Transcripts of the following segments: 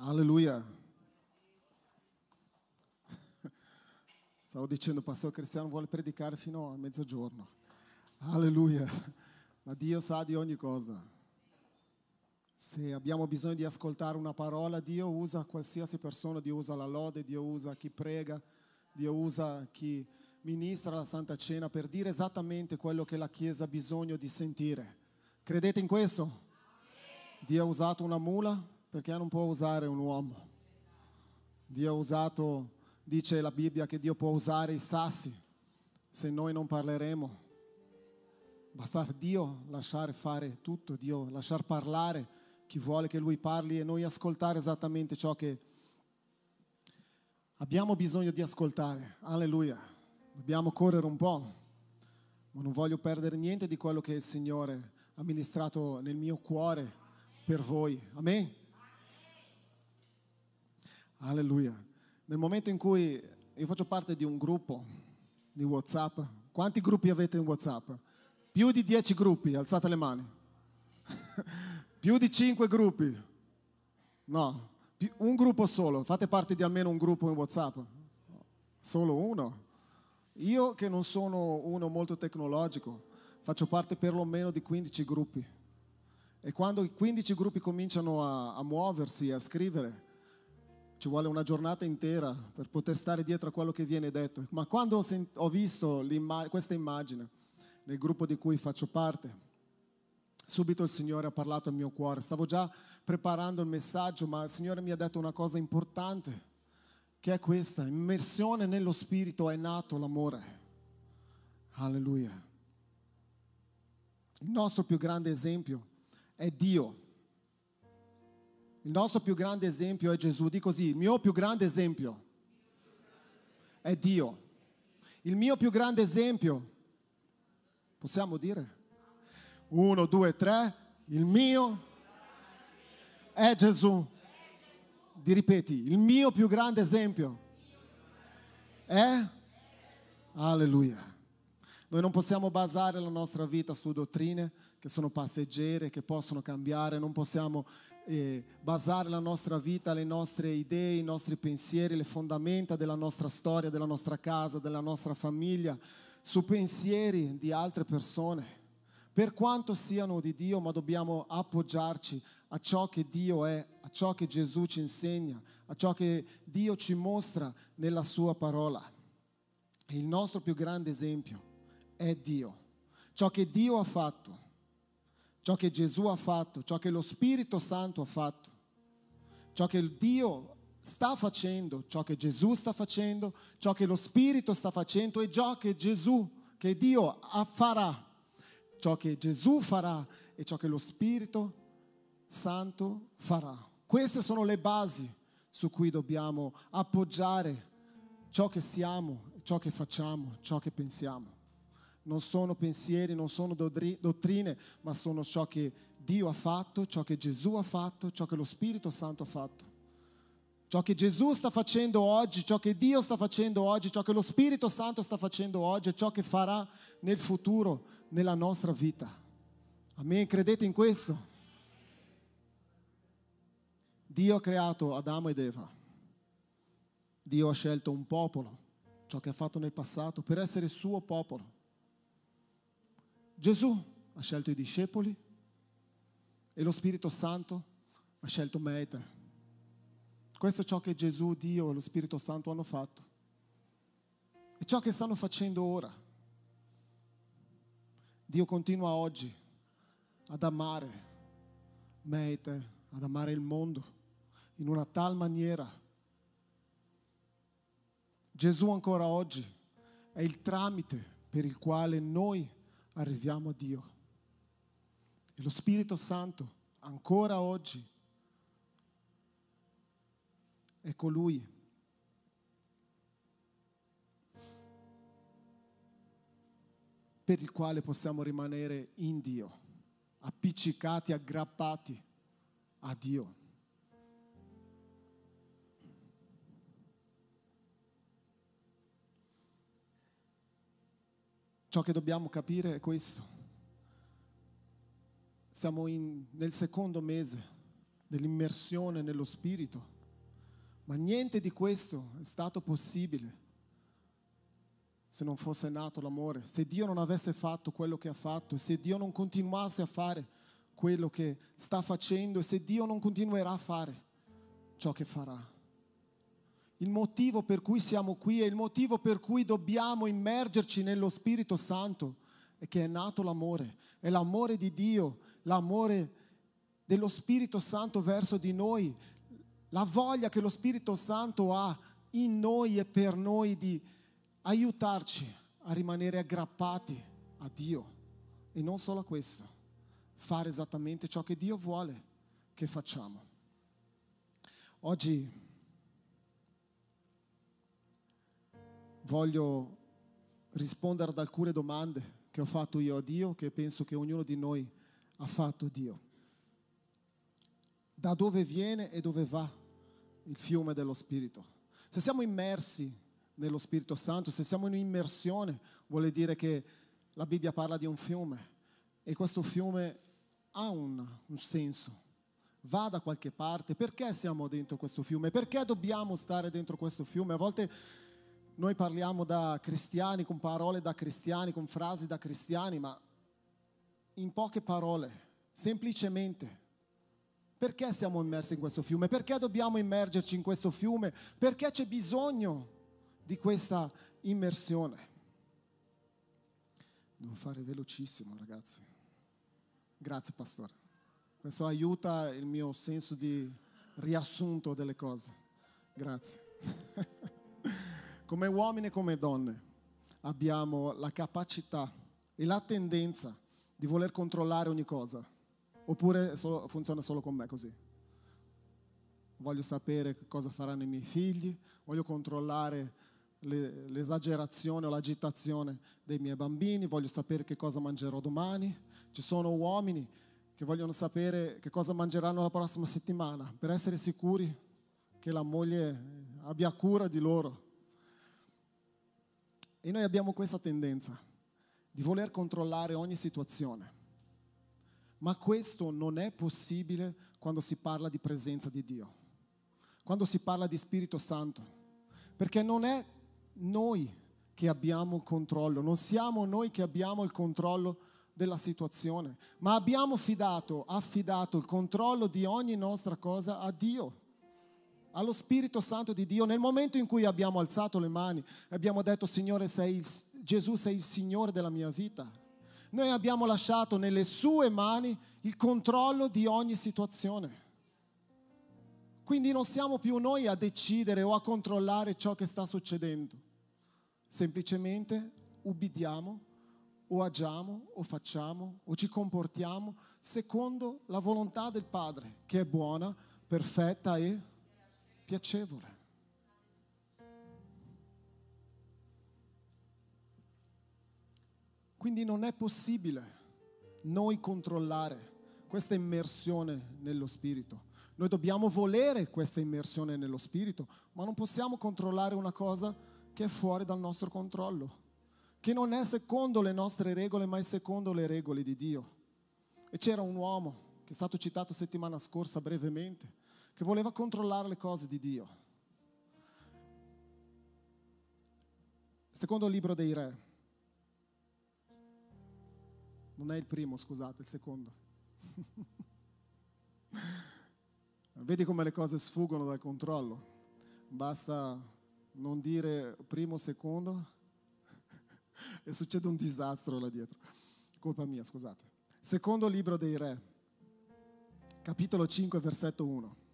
Alleluia. Stavo dicendo, Pastor Cristiano vuole predicare fino a mezzogiorno. Alleluia. Ma Dio sa di ogni cosa. Se abbiamo bisogno di ascoltare una parola, Dio usa qualsiasi persona, Dio usa la lode, Dio usa chi prega, Dio usa chi ministra la Santa Cena per dire esattamente quello che la Chiesa ha bisogno di sentire. Credete in questo? Dio ha usato una mula perché non può usare un uomo. Dio ha usato, dice la Bibbia, che Dio può usare i sassi se noi non parleremo. Basta Dio lasciare fare tutto, Dio lasciar parlare chi vuole che Lui parli e noi ascoltare esattamente ciò che abbiamo bisogno di ascoltare. Alleluia. Dobbiamo correre un po', ma non voglio perdere niente di quello che il Signore ha ministrato nel mio cuore per voi. Amen. Alleluia. Nel momento in cui io faccio parte di un gruppo di WhatsApp, quanti gruppi avete in WhatsApp? Più di dieci gruppi, alzate le mani. Più di cinque gruppi. No, un gruppo solo. Fate parte di almeno un gruppo in WhatsApp. Solo uno. Io che non sono uno molto tecnologico, faccio parte perlomeno di 15 gruppi. E quando i 15 gruppi cominciano a, a muoversi, a scrivere, ci vuole una giornata intera per poter stare dietro a quello che viene detto. Ma quando ho visto questa immagine nel gruppo di cui faccio parte, subito il Signore ha parlato al mio cuore. Stavo già preparando il messaggio, ma il Signore mi ha detto una cosa importante, che è questa, immersione nello Spirito è nato l'amore. Alleluia. Il nostro più grande esempio è Dio. Il nostro più grande esempio è Gesù. Di così, il mio più grande esempio è Dio. Il mio più grande esempio, possiamo dire? Uno, due, tre, il mio è Gesù. Di ripeti, il mio più grande esempio è Alleluia. Noi non possiamo basare la nostra vita su dottrine che sono passeggere, che possono cambiare, non possiamo basare la nostra vita, le nostre idee, i nostri pensieri, le fondamenta della nostra storia, della nostra casa, della nostra famiglia, su pensieri di altre persone. Per quanto siano di Dio, ma dobbiamo appoggiarci a ciò che Dio è, a ciò che Gesù ci insegna, a ciò che Dio ci mostra nella sua parola. Il nostro più grande esempio è Dio. Ciò che Dio ha fatto ciò che Gesù ha fatto, ciò che lo Spirito Santo ha fatto, ciò che Dio sta facendo, ciò che Gesù sta facendo, ciò che lo Spirito sta facendo e ciò che Gesù, che Dio farà, ciò che Gesù farà e ciò che lo Spirito Santo farà. Queste sono le basi su cui dobbiamo appoggiare ciò che siamo, ciò che facciamo, ciò che pensiamo non sono pensieri, non sono dottrine, ma sono ciò che Dio ha fatto, ciò che Gesù ha fatto, ciò che lo Spirito Santo ha fatto. Ciò che Gesù sta facendo oggi, ciò che Dio sta facendo oggi, ciò che lo Spirito Santo sta facendo oggi e ciò che farà nel futuro, nella nostra vita. Amen, credete in questo? Dio ha creato Adamo ed Eva. Dio ha scelto un popolo, ciò che ha fatto nel passato, per essere suo popolo. Gesù ha scelto i discepoli e lo Spirito Santo ha scelto me e te. Questo è ciò che Gesù, Dio e lo Spirito Santo hanno fatto. E ciò che stanno facendo ora. Dio continua oggi ad amare me e te, ad amare il mondo in una tal maniera. Gesù ancora oggi è il tramite per il quale noi arriviamo a Dio. E lo Spirito Santo ancora oggi è colui per il quale possiamo rimanere in Dio, appiccicati, aggrappati a Dio. Ciò che dobbiamo capire è questo. Siamo in, nel secondo mese dell'immersione nello Spirito. Ma niente di questo è stato possibile se non fosse nato l'amore, se Dio non avesse fatto quello che ha fatto, se Dio non continuasse a fare quello che sta facendo e se Dio non continuerà a fare ciò che farà. Il motivo per cui siamo qui e il motivo per cui dobbiamo immergerci nello Spirito Santo è che è nato l'amore, è l'amore di Dio, l'amore dello Spirito Santo verso di noi, la voglia che lo Spirito Santo ha in noi e per noi di aiutarci a rimanere aggrappati a Dio e non solo a questo, fare esattamente ciò che Dio vuole che facciamo. Oggi voglio rispondere ad alcune domande che ho fatto io a Dio, che penso che ognuno di noi ha fatto a Dio. Da dove viene e dove va il fiume dello Spirito? Se siamo immersi nello Spirito Santo, se siamo in immersione, vuol dire che la Bibbia parla di un fiume e questo fiume ha un, un senso, va da qualche parte. Perché siamo dentro questo fiume? Perché dobbiamo stare dentro questo fiume? A volte noi parliamo da cristiani, con parole da cristiani, con frasi da cristiani, ma in poche parole, semplicemente, perché siamo immersi in questo fiume? Perché dobbiamo immergerci in questo fiume? Perché c'è bisogno di questa immersione. Devo fare velocissimo, ragazzi. Grazie, pastore. Questo aiuta il mio senso di riassunto delle cose. Grazie. come uomini e come donne abbiamo la capacità e la tendenza di voler controllare ogni cosa. Oppure solo, funziona solo con me così? Voglio sapere cosa faranno i miei figli, voglio controllare l'esagerazione o l'agitazione dei miei bambini, voglio sapere che cosa mangerò domani. Ci sono uomini che vogliono sapere che cosa mangeranno la prossima settimana per essere sicuri che la moglie abbia cura di loro. E noi abbiamo questa tendenza di voler controllare ogni situazione. Ma questo non è possibile quando si parla di presenza di Dio, quando si parla di Spirito Santo, perché non è noi che abbiamo il controllo, non siamo noi che abbiamo il controllo della situazione, ma abbiamo fidato, affidato il controllo di ogni nostra cosa a Dio, allo Spirito Santo di Dio. Nel momento in cui abbiamo alzato le mani e abbiamo detto Signore, sei il, Gesù sei il Signore della mia vita, noi abbiamo lasciato nelle sue mani il controllo di ogni situazione. Quindi non siamo più noi a decidere o a controllare ciò che sta succedendo semplicemente ubbidiamo o agiamo o facciamo o ci comportiamo secondo la volontà del Padre, che è buona, perfetta e piacevole. Quindi non è possibile noi controllare questa immersione nello Spirito. Noi dobbiamo volere questa immersione nello Spirito, ma non possiamo controllare una cosa che è fuori dal nostro controllo, che non è secondo le nostre regole, ma è secondo le regole di Dio. E c'era un uomo, che è stato citato settimana scorsa brevemente, che voleva controllare le cose di Dio. Secondo libro dei re, non è il primo, scusate, il secondo. Vedi come le cose sfuggono dal controllo. Basta non dire primo, secondo, e succede un disastro là dietro. Colpa mia, scusate. Secondo libro dei re, capitolo 5, versetto 1.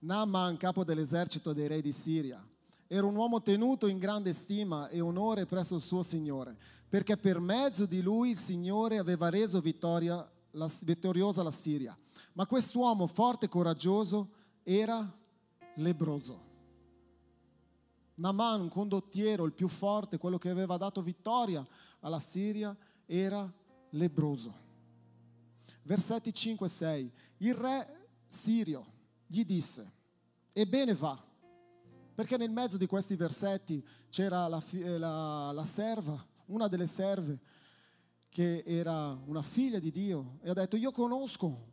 Naaman, capo dell'esercito dei re di Siria, era un uomo tenuto in grande stima e onore presso il suo Signore, perché per mezzo di lui il Signore aveva reso vittoria, la, vittoriosa la Siria. Ma quest'uomo forte e coraggioso era lebroso. Naman, un condottiero, il più forte, quello che aveva dato vittoria alla Siria, era lebroso. Versetti 5 e 6. Il re sirio gli disse, ebbene va, perché nel mezzo di questi versetti c'era la, eh, la, la serva, una delle serve, che era una figlia di Dio, e ha detto, io conosco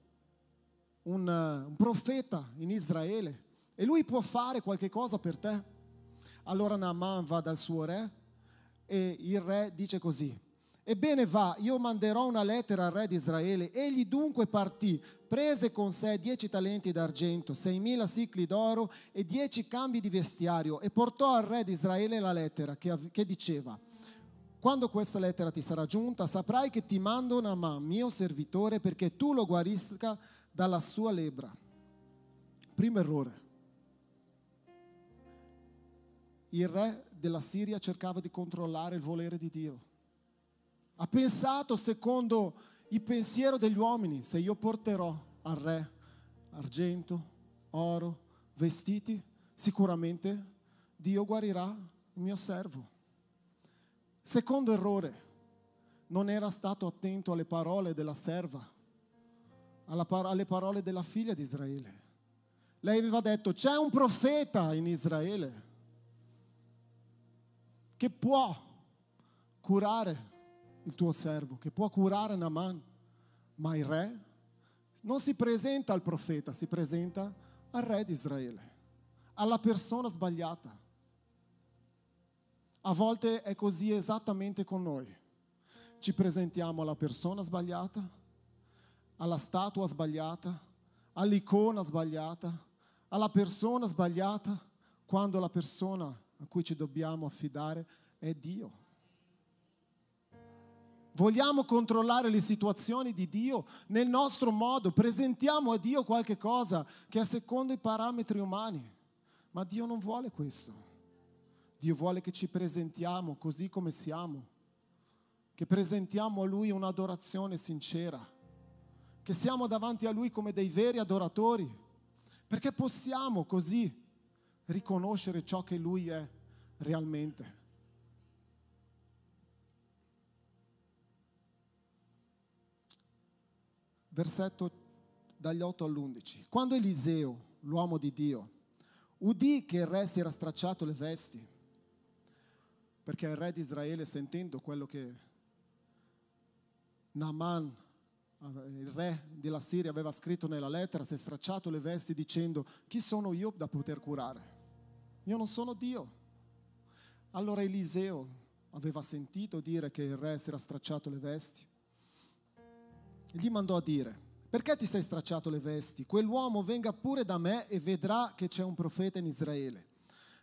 un, un profeta in Israele e lui può fare qualche cosa per te. Allora Naaman va dal suo re e il re dice così, Ebbene va, io manderò una lettera al re di Israele. Egli dunque partì, prese con sé dieci talenti d'argento, seimila sicli d'oro e dieci cambi di vestiario e portò al re di Israele la lettera che, che diceva, quando questa lettera ti sarà giunta, saprai che ti mando Naaman, mio servitore, perché tu lo guarisca dalla sua lebbra. Primo errore. Il re della Siria cercava di controllare il volere di Dio ha pensato secondo il pensiero degli uomini, se io porterò al re argento, oro, vestiti, sicuramente Dio guarirà il mio servo. Secondo errore, non era stato attento alle parole della serva, alle parole della figlia di Israele. Lei aveva detto, c'è un profeta in Israele che può curare il tuo servo, che può curare Naaman, ma il re non si presenta al profeta, si presenta al re di Israele, alla persona sbagliata. A volte è così esattamente con noi. Ci presentiamo alla persona sbagliata, alla statua sbagliata, all'icona sbagliata, alla persona sbagliata, quando la persona a cui ci dobbiamo affidare è Dio. Vogliamo controllare le situazioni di Dio nel nostro modo, presentiamo a Dio qualche cosa che è secondo i parametri umani, ma Dio non vuole questo. Dio vuole che ci presentiamo così come siamo, che presentiamo a Lui un'adorazione sincera, che siamo davanti a Lui come dei veri adoratori, perché possiamo così riconoscere ciò che Lui è realmente. Versetto dagli 8 all'11. Quando Eliseo, l'uomo di Dio, udì che il re si era stracciato le vesti, perché il re di Israele, sentendo quello che Naaman, il re della Siria, aveva scritto nella lettera, si è stracciato le vesti dicendo, chi sono io da poter curare? Io non sono Dio. Allora Eliseo aveva sentito dire che il re si era stracciato le vesti gli mandò a dire, perché ti sei stracciato le vesti? Quell'uomo venga pure da me e vedrà che c'è un profeta in Israele.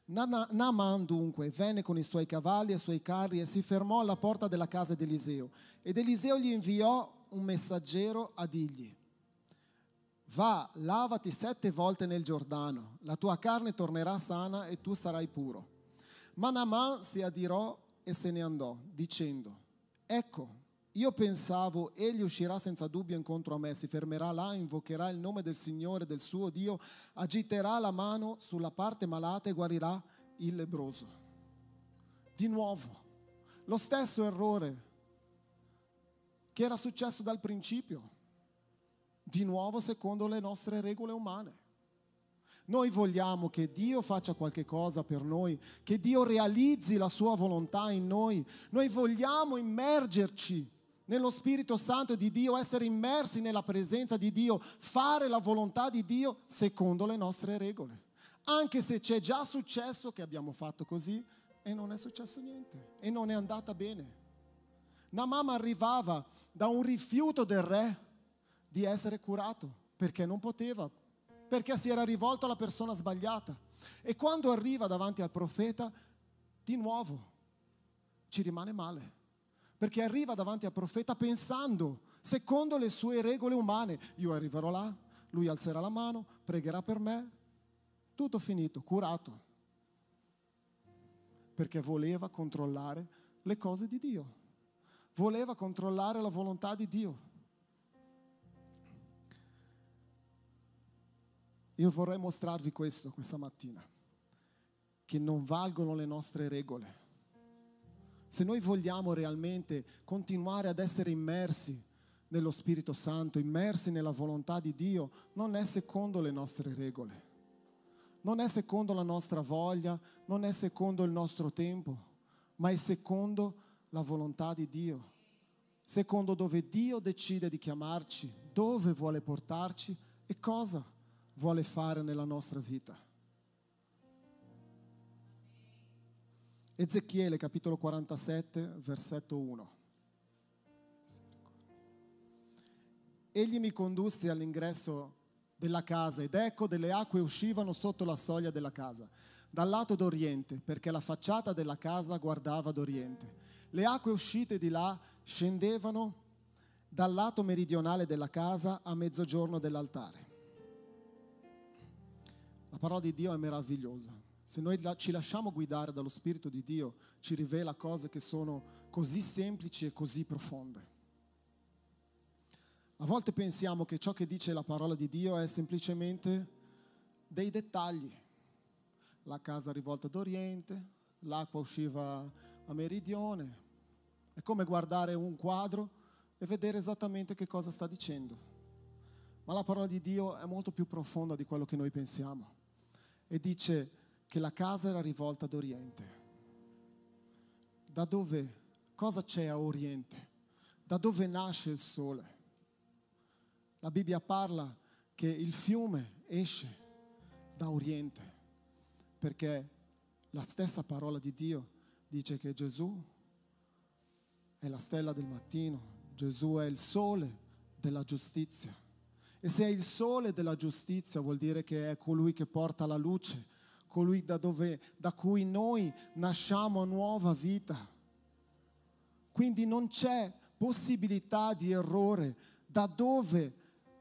Naaman dunque venne con i suoi cavalli e i suoi carri e si fermò alla porta della casa di Eliseo. Ed Eliseo gli inviò un messaggero a dirgli, va, lavati sette volte nel Giordano, la tua carne tornerà sana e tu sarai puro. Ma Naaman si adirò e se ne andò, dicendo, ecco, io pensavo, egli uscirà senza dubbio incontro a me, si fermerà là, invocherà il nome del Signore, del suo Dio, agiterà la mano sulla parte malata e guarirà il lebroso. Di nuovo, lo stesso errore che era successo dal principio, di nuovo secondo le nostre regole umane. Noi vogliamo che Dio faccia qualche cosa per noi, che Dio realizzi la sua volontà in noi. Noi vogliamo immergerci nello Spirito Santo di Dio, essere immersi nella presenza di Dio, fare la volontà di Dio secondo le nostre regole. Anche se c'è già successo che abbiamo fatto così e non è successo niente e non è andata bene. Namama arrivava da un rifiuto del re di essere curato perché non poteva, perché si era rivolto alla persona sbagliata. E quando arriva davanti al profeta, di nuovo ci rimane male perché arriva davanti al profeta pensando, secondo le sue regole umane, io arriverò là, lui alzerà la mano, pregherà per me, tutto finito, curato, perché voleva controllare le cose di Dio, voleva controllare la volontà di Dio. Io vorrei mostrarvi questo questa mattina, che non valgono le nostre regole se noi vogliamo realmente continuare ad essere immersi nello Spirito Santo, immersi nella volontà di Dio, non è secondo le nostre regole, non è secondo la nostra voglia, non è secondo il nostro tempo, ma è secondo la volontà di Dio, secondo dove Dio decide di chiamarci, dove vuole portarci e cosa vuole fare nella nostra vita. Ezechiele capitolo 47, versetto 1. Egli mi condusse all'ingresso della casa ed ecco delle acque uscivano sotto la soglia della casa, dal lato d'oriente, perché la facciata della casa guardava d'oriente. Le acque uscite di là scendevano dal lato meridionale della casa a mezzogiorno dell'altare. La parola di Dio è meravigliosa. Se noi ci lasciamo guidare dallo Spirito di Dio, ci rivela cose che sono così semplici e così profonde. A volte pensiamo che ciò che dice la parola di Dio è semplicemente dei dettagli. La casa rivolta d'oriente, l'acqua usciva a meridione. È come guardare un quadro e vedere esattamente che cosa sta dicendo. Ma la parola di Dio è molto più profonda di quello che noi pensiamo. E dice che la casa era rivolta ad oriente. Da dove, cosa c'è a oriente? Da dove nasce il sole? La Bibbia parla che il fiume esce da oriente, perché la stessa parola di Dio dice che Gesù è la stella del mattino, Gesù è il sole della giustizia. E se è il sole della giustizia vuol dire che è colui che porta la luce, colui da, dove, da cui noi nasciamo nuova vita. Quindi non c'è possibilità di errore da dove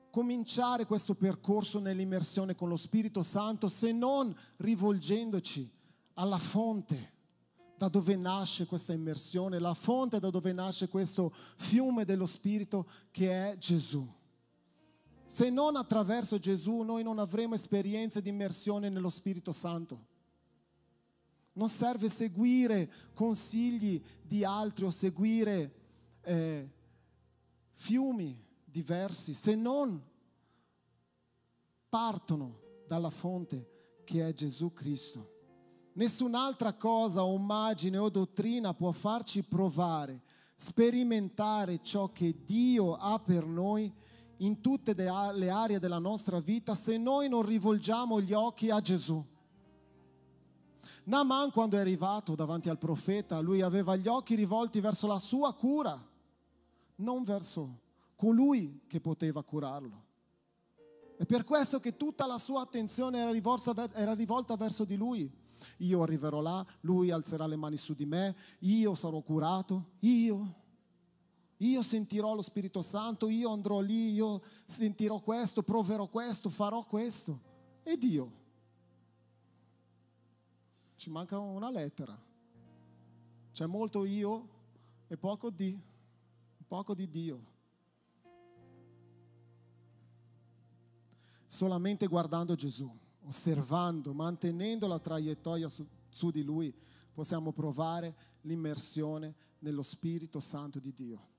cominciare questo percorso nell'immersione con lo Spirito Santo se non rivolgendoci alla fonte da dove nasce questa immersione, la fonte da dove nasce questo fiume dello Spirito che è Gesù. Se non attraverso Gesù noi non avremo esperienze di immersione nello Spirito Santo. Non serve seguire consigli di altri o seguire eh, fiumi diversi, se non partono dalla fonte che è Gesù Cristo. Nessun'altra cosa o immagine o dottrina può farci provare, sperimentare ciò che Dio ha per noi in tutte le aree della nostra vita se noi non rivolgiamo gli occhi a Gesù. Naaman quando è arrivato davanti al profeta, lui aveva gli occhi rivolti verso la sua cura, non verso colui che poteva curarlo. È per questo che tutta la sua attenzione era rivolta, era rivolta verso di lui io arriverò là, lui alzerà le mani su di me, io sarò curato, io. Io sentirò lo Spirito Santo, io andrò lì, io sentirò questo, proverò questo, farò questo. E Dio? Ci manca una lettera. C'è molto io e poco di, poco di Dio. Solamente guardando Gesù osservando, mantenendo la traiettoria su, su di lui, possiamo provare l'immersione nello Spirito Santo di Dio.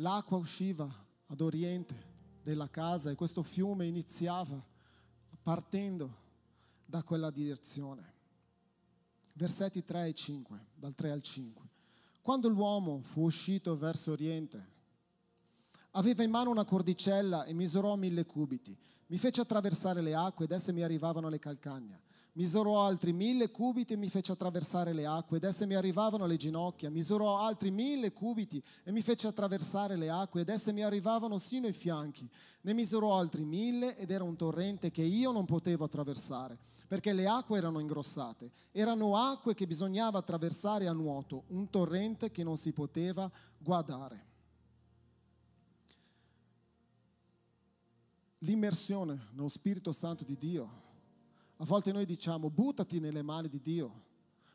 L'acqua usciva ad oriente della casa e questo fiume iniziava partendo da quella direzione. Versetti 3 e 5, dal 3 al 5. Quando l'uomo fu uscito verso oriente, aveva in mano una cordicella e misurò mille cubiti mi fece attraversare le acque ed esse mi arrivavano alle calcagna. Misurò altri mille cubiti e mi fece attraversare le acque ed esse mi arrivavano alle ginocchia. Misurò altri mille cubiti e mi fece attraversare le acque ed esse mi arrivavano sino ai fianchi. Ne misurò altri mille ed era un torrente che io non potevo attraversare perché le acque erano ingrossate. Erano acque che bisognava attraversare a nuoto, un torrente che non si poteva guardare. l'immersione nello Spirito Santo di Dio. A volte noi diciamo buttati nelle mani di Dio,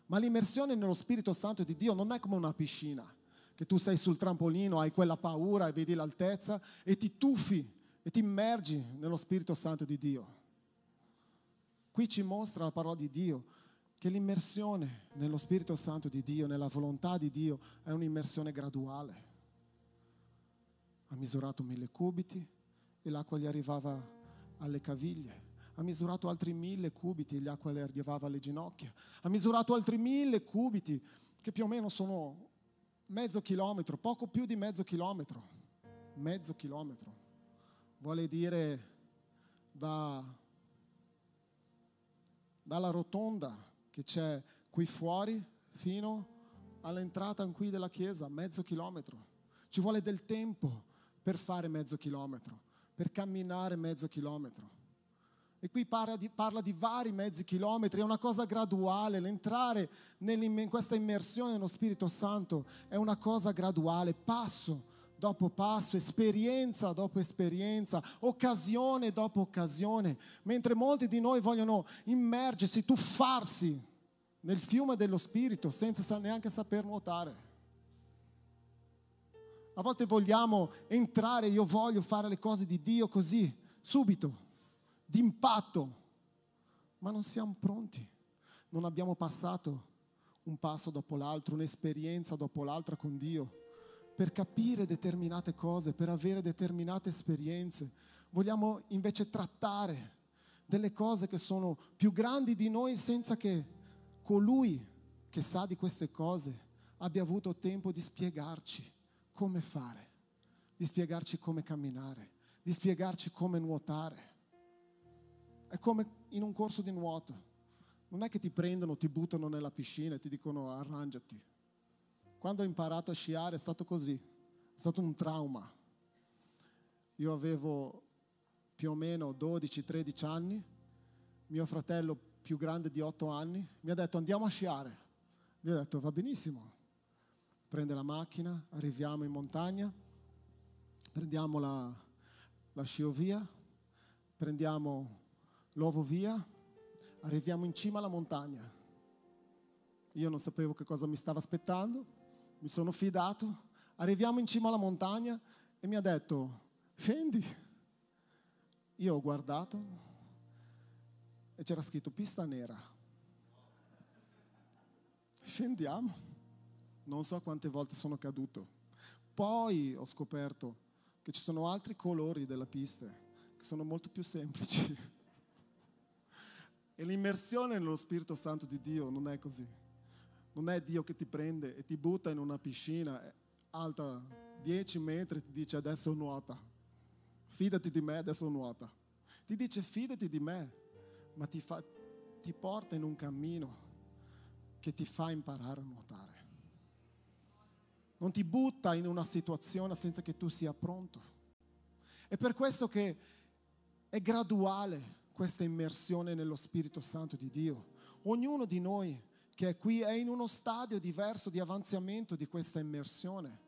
ma l'immersione nello Spirito Santo di Dio non è come una piscina, che tu sei sul trampolino, hai quella paura e vedi l'altezza e ti tuffi e ti immergi nello Spirito Santo di Dio. Qui ci mostra la parola di Dio che l'immersione nello Spirito Santo di Dio, nella volontà di Dio, è un'immersione graduale. Ha misurato mille cubiti, e l'acqua gli arrivava alle caviglie. Ha misurato altri mille cubiti l'acqua le arrivava alle ginocchia. Ha misurato altri mille cubiti, che più o meno sono mezzo chilometro, poco più di mezzo chilometro. Mezzo chilometro. Vuole dire da, dalla rotonda che c'è qui fuori fino all'entrata qui della chiesa, mezzo chilometro. Ci vuole del tempo per fare mezzo chilometro, per camminare mezzo chilometro. E qui parla di, parla di, vari mezzi chilometri, è una cosa graduale, l'entrare in questa immersione nello Spirito Santo è una cosa graduale, passo dopo passo, esperienza dopo esperienza, occasione dopo occasione, mentre molti di noi vogliono immergersi, tuffarsi nel fiume dello Spirito senza neanche saper nuotare. A volte vogliamo entrare, io voglio fare le cose di Dio così, subito d'impatto, ma non siamo pronti, non abbiamo passato un passo dopo l'altro, un'esperienza dopo l'altra con Dio per capire determinate cose, per avere determinate esperienze. Vogliamo invece trattare delle cose che sono più grandi di noi senza che colui che sa di queste cose abbia avuto tempo di spiegarci come fare, di spiegarci come camminare, di spiegarci come nuotare. Come in un corso di nuoto. Non è che ti prendono, ti buttano nella piscina e ti dicono arrangiati. Quando ho imparato a sciare è stato così, è stato un trauma. Io avevo più o meno 12-13 anni, mio fratello più grande di 8 anni mi ha detto andiamo a sciare. Gli ho detto va benissimo, prende la macchina, arriviamo in montagna, prendiamo la, la sciovia, prendiamo l'uovo via, arriviamo in cima alla montagna. Io non sapevo che cosa mi stava aspettando, mi sono fidato, arriviamo in cima alla montagna e mi ha detto, scendi. Io ho guardato e c'era scritto pista nera. Scendiamo. Non so quante volte sono caduto. Poi ho scoperto che ci sono altri colori della pista che sono molto più semplici. E l'immersione nello Spirito Santo di Dio non è così. Non è Dio che ti prende e ti butta in una piscina alta 10 metri e ti dice adesso nuota. Fidati di me, adesso nuota. Ti dice fidati di me, ma ti, fa, ti porta in un cammino che ti fa imparare a nuotare. Non ti butta in una situazione senza che tu sia pronto. È per questo che è graduale questa immersione nello Spirito Santo di Dio. Ognuno di noi che è qui è in uno stadio diverso di avanzamento di questa immersione,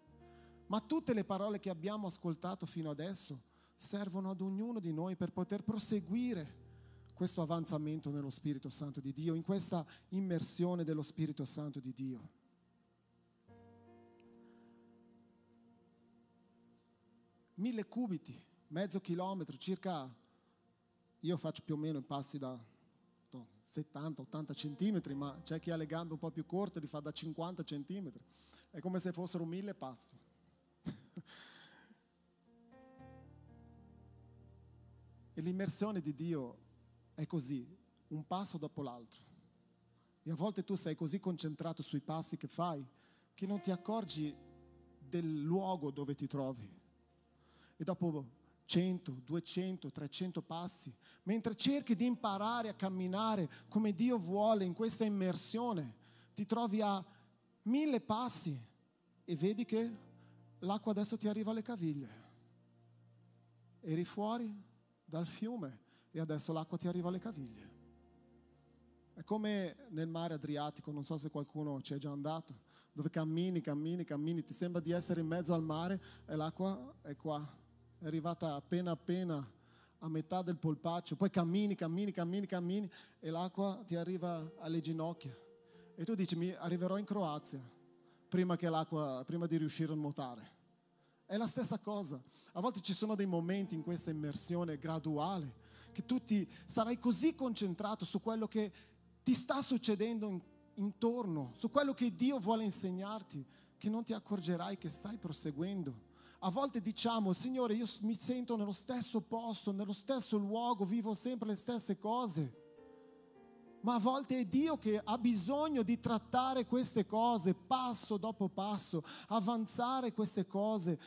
ma tutte le parole che abbiamo ascoltato fino adesso servono ad ognuno di noi per poter proseguire questo avanzamento nello Spirito Santo di Dio, in questa immersione dello Spirito Santo di Dio. Mille cubiti, mezzo chilometro, circa io faccio più o meno i passi da 70-80 centimetri, ma c'è chi ha le gambe un po' più corte, li fa da 50 centimetri. È come se fossero mille passi. e l'immersione di Dio è così, un passo dopo l'altro. E a volte tu sei così concentrato sui passi che fai che non ti accorgi del luogo dove ti trovi. E dopo 100, 200, 300 passi, mentre cerchi di imparare a camminare come Dio vuole in questa immersione, ti trovi a mille passi e vedi che l'acqua adesso ti arriva alle caviglie. Eri fuori dal fiume e adesso l'acqua ti arriva alle caviglie. È come nel mare Adriatico, non so se qualcuno ci è già andato, dove cammini, cammini, cammini, ti sembra di essere in mezzo al mare e l'acqua è qua è arrivata appena appena a metà del polpaccio, poi cammini, cammini, cammini, cammini e l'acqua ti arriva alle ginocchia. E tu dici, mi arriverò in Croazia prima, che l'acqua, prima di riuscire a nuotare. È la stessa cosa. A volte ci sono dei momenti in questa immersione graduale che tu ti sarai così concentrato su quello che ti sta succedendo in, intorno, su quello che Dio vuole insegnarti, che non ti accorgerai che stai proseguendo a volte diciamo, Signore, io mi sento nello stesso posto, nello stesso luogo, vivo sempre le stesse cose. Ma a volte è Dio che ha bisogno di trattare queste cose passo dopo passo, avanzare queste cose,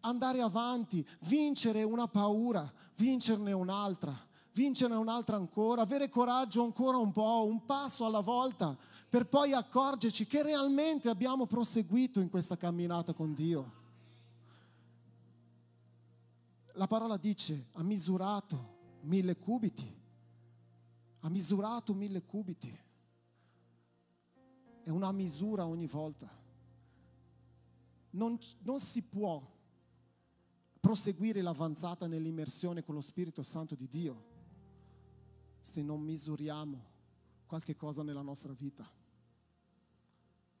andare avanti, vincere una paura, vincerne un'altra, vincere un'altra ancora, avere coraggio ancora un po', un passo alla volta, per poi accorgerci che realmente abbiamo proseguito in questa camminata con Dio. La parola dice, ha misurato mille cubiti, ha misurato mille cubiti. È una misura ogni volta. Non, non si può proseguire l'avanzata nell'immersione con lo Spirito Santo di Dio se non misuriamo qualche cosa nella nostra vita.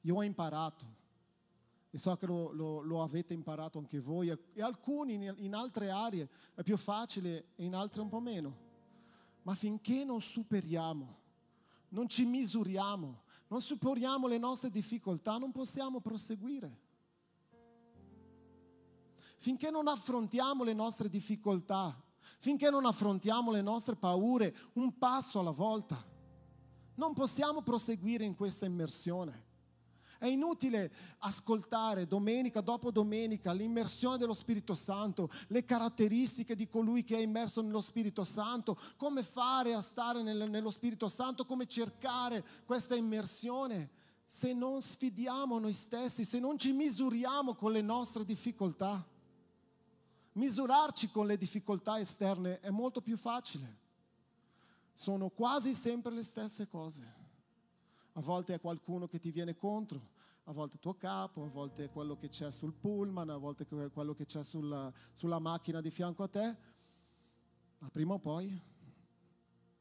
Io ho imparato, e so che lo, lo, lo avete imparato anche voi, e alcuni in, in altre aree è più facile e in altre un po' meno, ma finché non superiamo, non ci misuriamo, non superiamo le nostre difficoltà, non possiamo proseguire. Finché non affrontiamo le nostre difficoltà, finché non affrontiamo le nostre paure un passo alla volta, non possiamo proseguire in questa immersione. È inutile ascoltare domenica dopo domenica l'immersione dello Spirito Santo, le caratteristiche di colui che è immerso nello Spirito Santo, come fare a stare nello Spirito Santo, come cercare questa immersione, se non sfidiamo noi stessi, se non ci misuriamo con le nostre difficoltà. Misurarci con le difficoltà esterne è molto più facile. Sono quasi sempre le stesse cose. A volte è qualcuno che ti viene contro, a volte è tuo capo, a volte è quello che c'è sul pullman, a volte è quello che c'è sulla, sulla macchina di fianco a te. Ma prima o poi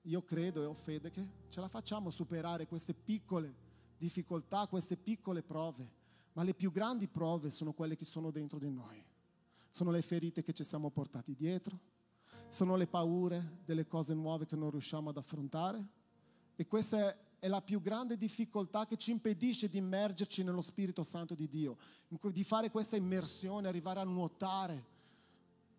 io credo e ho fede che ce la facciamo superare queste piccole difficoltà, queste piccole prove, ma le più grandi prove sono quelle che sono dentro di noi. Sono le ferite che ci siamo portati dietro, sono le paure delle cose nuove che non riusciamo ad affrontare. E questa è la più grande difficoltà che ci impedisce di immergerci nello Spirito Santo di Dio, di fare questa immersione, arrivare a nuotare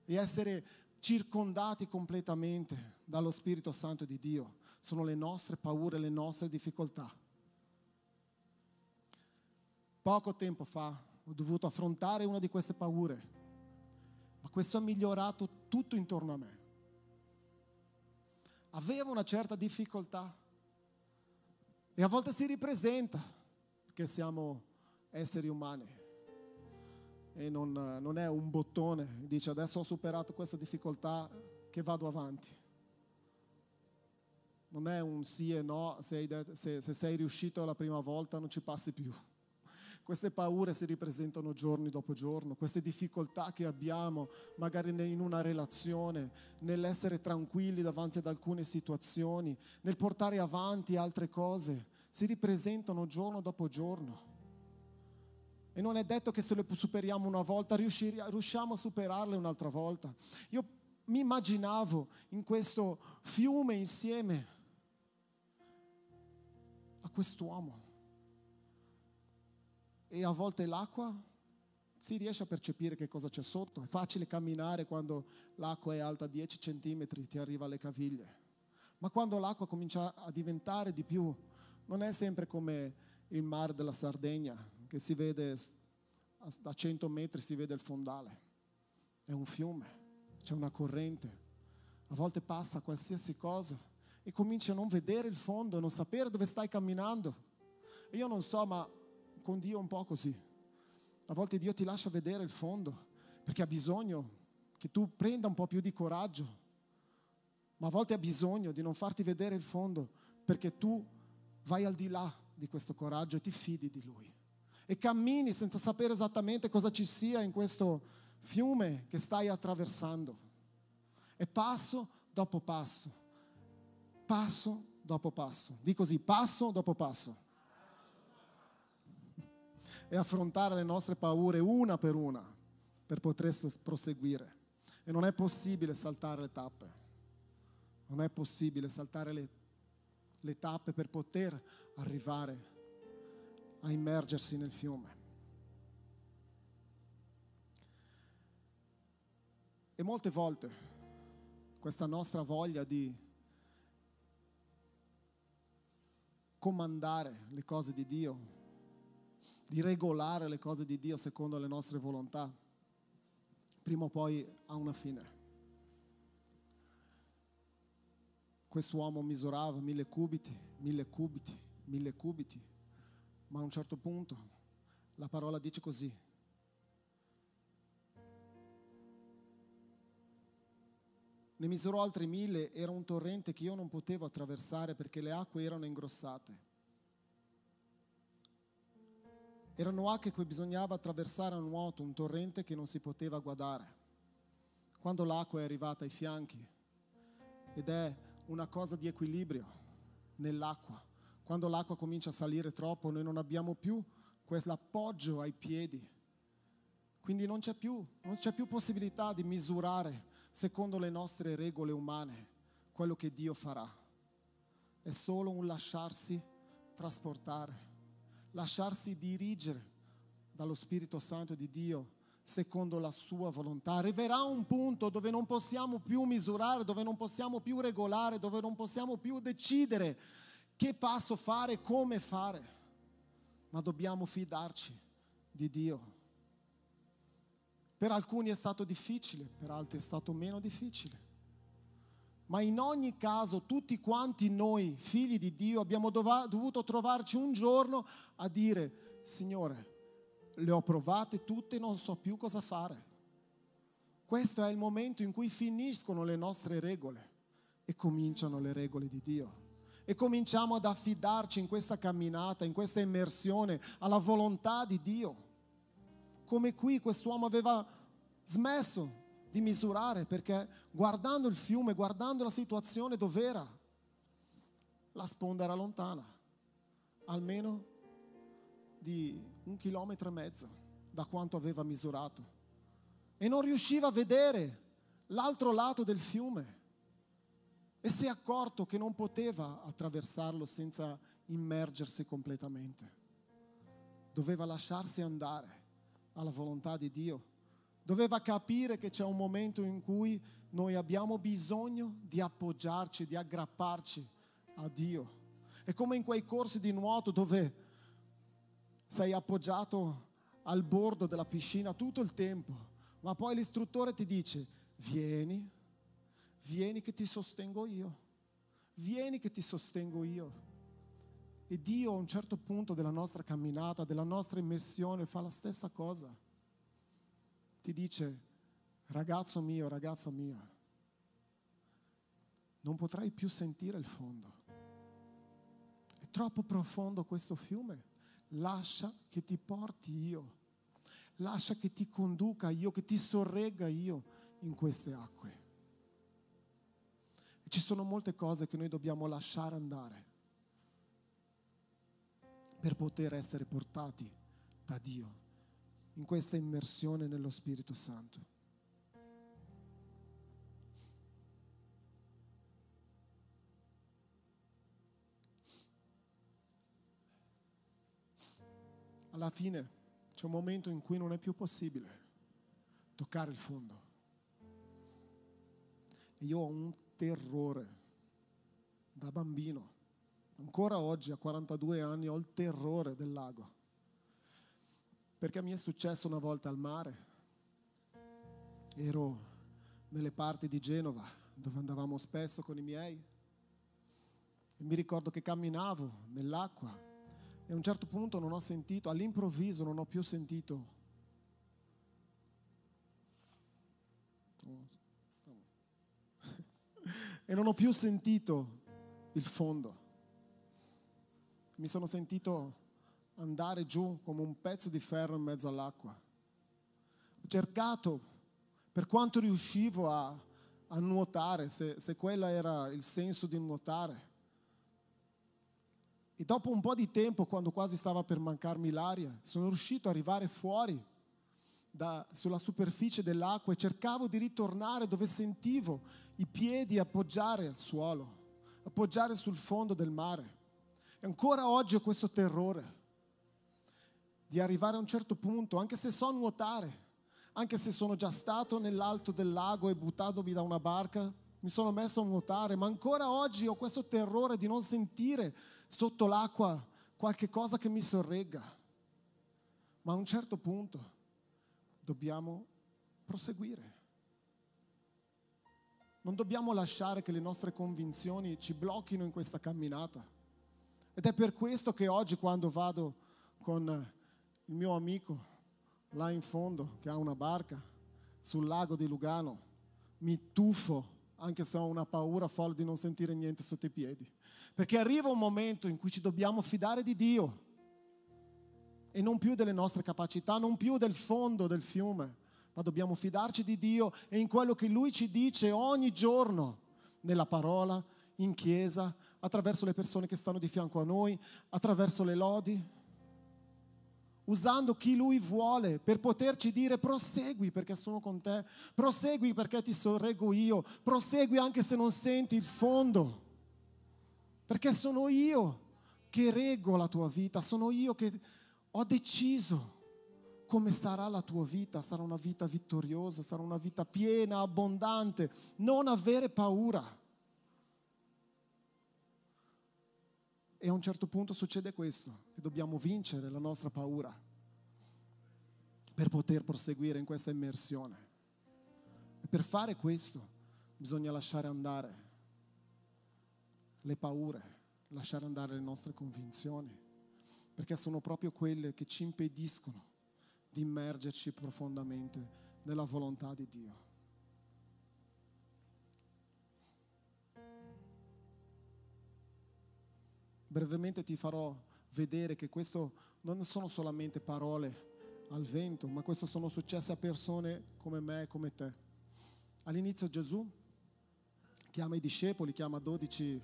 e essere circondati completamente dallo Spirito Santo di Dio. Sono le nostre paure, le nostre difficoltà. Poco tempo fa ho dovuto affrontare una di queste paure ma questo ha migliorato tutto intorno a me. Aveva una certa difficoltà e a volte si ripresenta perché siamo esseri umani e non, non è un bottone, dice adesso ho superato questa difficoltà che vado avanti. Non è un sì e no, se, se, se sei riuscito la prima volta non ci passi più. Queste paure si ripresentano giorno dopo giorno, queste difficoltà che abbiamo magari in una relazione, nell'essere tranquilli davanti ad alcune situazioni, nel portare avanti altre cose, si ripresentano giorno dopo giorno. E non è detto che se le superiamo una volta riusciamo a superarle un'altra volta. Io mi immaginavo in questo fiume insieme a quest'uomo e a volte l'acqua si riesce a percepire che cosa c'è sotto. È facile camminare quando l'acqua è alta 10 centimetri, ti arriva alle caviglie. Ma quando l'acqua comincia a diventare di più, non è sempre come il mare della Sardegna, che si vede a 100 metri, si vede il fondale. È un fiume, c'è una corrente. A volte passa qualsiasi cosa e cominci a non vedere il fondo, non sapere dove stai camminando. Io non so, ma con Dio un po' così. A volte Dio ti lascia vedere il fondo perché ha bisogno che tu prenda un po' più di coraggio, ma a volte ha bisogno di non farti vedere il fondo perché tu vai al di là di questo coraggio e ti fidi di Lui. E cammini senza sapere esattamente cosa ci sia in questo fiume che stai attraversando. E passo dopo passo, passo dopo passo, di così, passo dopo passo e affrontare le nostre paure una per una per poter proseguire. E non è possibile saltare le tappe. Non è possibile saltare le, le tappe per poter arrivare a immergersi nel fiume. E molte volte questa nostra voglia di comandare le cose di Dio di regolare le cose di Dio secondo le nostre volontà, prima o poi ha una fine. quest'uomo misurava mille cubiti, mille cubiti, mille cubiti, ma a un certo punto la parola dice così. Ne misurò altri mille, era un torrente che io non potevo attraversare perché le acque erano ingrossate. Erano acque che bisognava attraversare a nuoto, un torrente che non si poteva guardare. Quando l'acqua è arrivata ai fianchi, ed è una cosa di equilibrio nell'acqua, quando l'acqua comincia a salire troppo, noi non abbiamo più quell'appoggio ai piedi. Quindi non c'è più, non c'è più possibilità di misurare secondo le nostre regole umane quello che Dio farà. È solo un lasciarsi trasportare, lasciarsi dirigere dallo Spirito Santo di Dio secondo la sua volontà. Arriverà un punto dove non possiamo più misurare, dove non possiamo più regolare, dove non possiamo più decidere che passo fare, come fare, ma dobbiamo fidarci di Dio. Per alcuni è stato difficile, per altri è stato meno difficile. Ma in ogni caso tutti quanti noi, figli di Dio, abbiamo dovuto trovarci un giorno a dire, Signore, le ho provate tutte e non so più cosa fare. Questo è il momento in cui finiscono le nostre regole e cominciano le regole di Dio. E cominciamo ad affidarci in questa camminata, in questa immersione alla volontà di Dio. Come qui quest'uomo aveva smesso di misurare perché guardando il fiume, guardando la situazione dove era, la sponda era lontana, almeno di un chilometro e mezzo da quanto aveva misurato e non riusciva a vedere l'altro lato del fiume e si è accorto che non poteva attraversarlo senza immergersi completamente. Doveva lasciarsi andare alla volontà di Dio. Doveva capire che c'è un momento in cui noi abbiamo bisogno di appoggiarci, di aggrapparci a Dio. È come in quei corsi di nuoto dove sei appoggiato al bordo della piscina tutto il tempo, ma poi l'istruttore ti dice, vieni, vieni che ti sostengo io, vieni che ti sostengo io. E Dio a un certo punto della nostra camminata, della nostra immersione, fa la stessa cosa. Ti dice, ragazzo mio, ragazza mia, non potrai più sentire il fondo. È troppo profondo questo fiume lascia che ti porti io, lascia che ti conduca io, che ti sorregga io in queste acque. E ci sono molte cose che noi dobbiamo lasciare andare per poter essere portati da Dio in questa immersione nello Spirito Santo. alla fine c'è un momento in cui non è più possibile toccare il fondo. E io ho un terrore da bambino. Ancora oggi, a 42 anni, ho il terrore del lago. Perché mi è successo una volta al mare. Ero nelle parti di Genova dove andavamo spesso con i miei. E mi ricordo che camminavo nell'acqua e a un certo punto non ho sentito, all'improvviso non ho più sentito. e non ho più sentito il fondo. Mi sono sentito andare giù come un pezzo di ferro in mezzo all'acqua. Ho cercato, per quanto riuscivo a, a nuotare, se, se quello era il senso di nuotare, e dopo un po' di tempo, quando quasi stava per mancarmi l'aria, sono riuscito ad arrivare fuori da, sulla superficie dell'acqua e cercavo di ritornare dove sentivo i piedi appoggiare al suolo, appoggiare sul fondo del mare. E ancora oggi ho questo terrore di arrivare a un certo punto, anche se so nuotare, anche se sono già stato nell'alto del lago e buttandomi da una barca, mi sono messo a nuotare, ma ancora oggi ho questo terrore di non sentire sotto l'acqua qualche cosa che mi sorregga. Ma a un certo punto dobbiamo proseguire. non dobbiamo lasciare che le nostre convinzioni ci blocchino in questa camminata. Ed è per questo che oggi quando vado con il mio amico là in fondo che ha una barca sul lago di Lugano, mi tuffo anche se ho una paura folle di non sentire niente sotto i piedi. Perché arriva un momento in cui ci dobbiamo fidare di Dio e non più delle nostre capacità, non più del fondo del fiume, ma dobbiamo fidarci di Dio e in quello che Lui ci dice ogni giorno, nella parola, in chiesa, attraverso le persone che stanno di fianco a noi, attraverso le lodi, usando chi Lui vuole per poterci dire prosegui perché sono con te, prosegui perché ti sorreggo io, prosegui anche se non senti il fondo, perché sono io che reggo la tua vita, sono io che ho deciso come sarà la tua vita, sarà una vita vittoriosa, sarà una vita piena, abbondante, non avere paura. E a un certo punto succede questo, che dobbiamo vincere la nostra paura per poter proseguire in questa immersione. E per fare questo bisogna lasciare andare le paure, lasciare andare le nostre convinzioni, perché sono proprio quelle che ci impediscono di immergerci profondamente nella volontà di Dio. Brevemente ti farò vedere che questo non sono solamente parole al vento, ma questo sono successe a persone come me e come te. All'inizio Gesù chiama i discepoli, chiama 12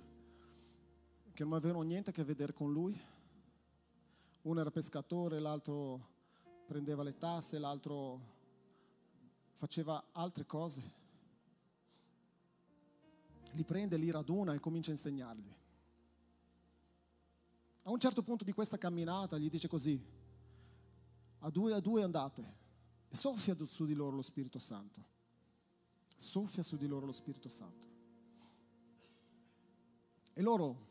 che non avevano niente a che vedere con lui. Uno era pescatore, l'altro prendeva le tasse, l'altro faceva altre cose. Li prende, li raduna e comincia a insegnargli. A un certo punto di questa camminata gli dice così, a due a due andate e soffia su di loro lo Spirito Santo. Soffia su di loro lo Spirito Santo. E loro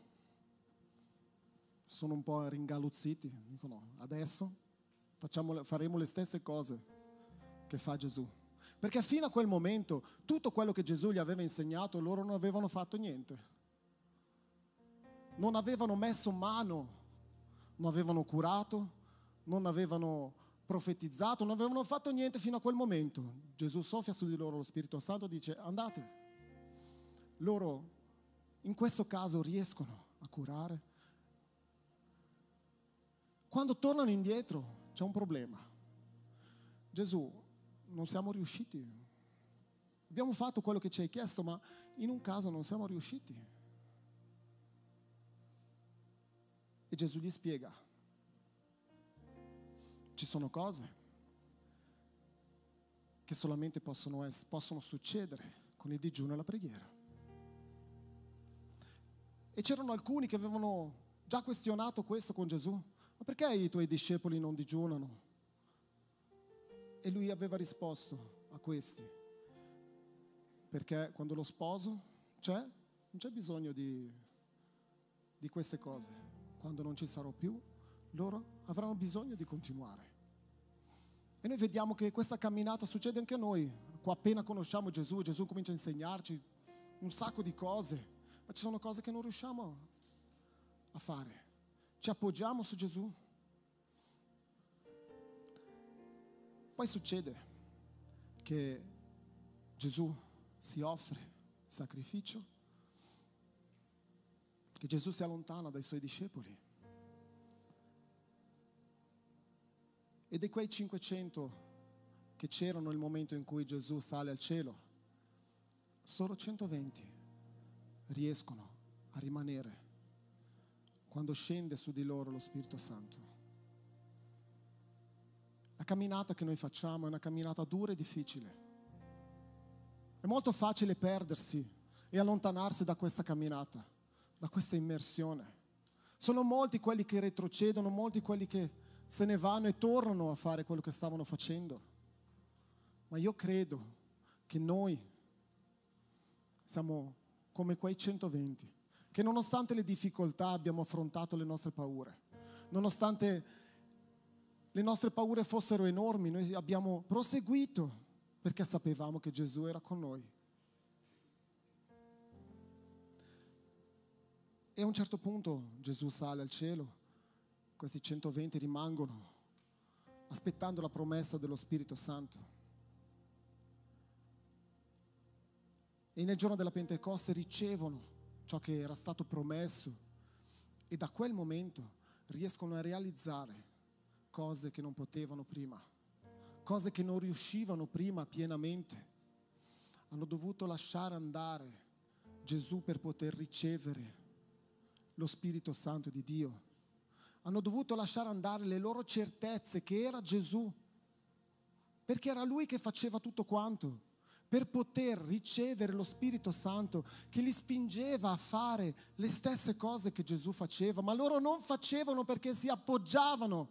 sono un po' ringaluzziti, dicono adesso Facciamo, faremo le stesse cose che fa Gesù. Perché fino a quel momento tutto quello che Gesù gli aveva insegnato loro non avevano fatto niente. Non avevano messo mano, non avevano curato, non avevano profetizzato, non avevano fatto niente fino a quel momento. Gesù soffia su di loro lo Spirito Santo e dice andate. Loro in questo caso riescono a curare. Quando tornano indietro c'è un problema. Gesù, non siamo riusciti. Abbiamo fatto quello che ci hai chiesto, ma in un caso non siamo riusciti. E Gesù gli spiega, ci sono cose che solamente possono, essere, possono succedere con il digiuno e la preghiera. E c'erano alcuni che avevano già questionato questo con Gesù. Ma perché i tuoi discepoli non digiunano? E lui aveva risposto a questi, perché quando lo sposo c'è, non c'è bisogno di, di queste cose. Quando non ci sarò più, loro avranno bisogno di continuare. E noi vediamo che questa camminata succede anche a noi. Appena conosciamo Gesù, Gesù comincia a insegnarci un sacco di cose, ma ci sono cose che non riusciamo a fare ci appoggiamo su Gesù. Poi succede che Gesù si offre sacrificio, che Gesù si allontana dai suoi discepoli. E di quei 500 che c'erano nel momento in cui Gesù sale al cielo, solo 120 riescono a rimanere quando scende su di loro lo Spirito Santo. La camminata che noi facciamo è una camminata dura e difficile. È molto facile perdersi e allontanarsi da questa camminata, da questa immersione. Sono molti quelli che retrocedono, molti quelli che se ne vanno e tornano a fare quello che stavano facendo. Ma io credo che noi siamo come quei 120 che nonostante le difficoltà abbiamo affrontato le nostre paure, nonostante le nostre paure fossero enormi, noi abbiamo proseguito perché sapevamo che Gesù era con noi. E a un certo punto Gesù sale al cielo, questi 120 rimangono aspettando la promessa dello Spirito Santo. E nel giorno della Pentecoste ricevono ciò che era stato promesso e da quel momento riescono a realizzare cose che non potevano prima, cose che non riuscivano prima pienamente. Hanno dovuto lasciare andare Gesù per poter ricevere lo Spirito Santo di Dio. Hanno dovuto lasciare andare le loro certezze che era Gesù, perché era Lui che faceva tutto quanto per poter ricevere lo Spirito Santo che li spingeva a fare le stesse cose che Gesù faceva, ma loro non facevano perché si appoggiavano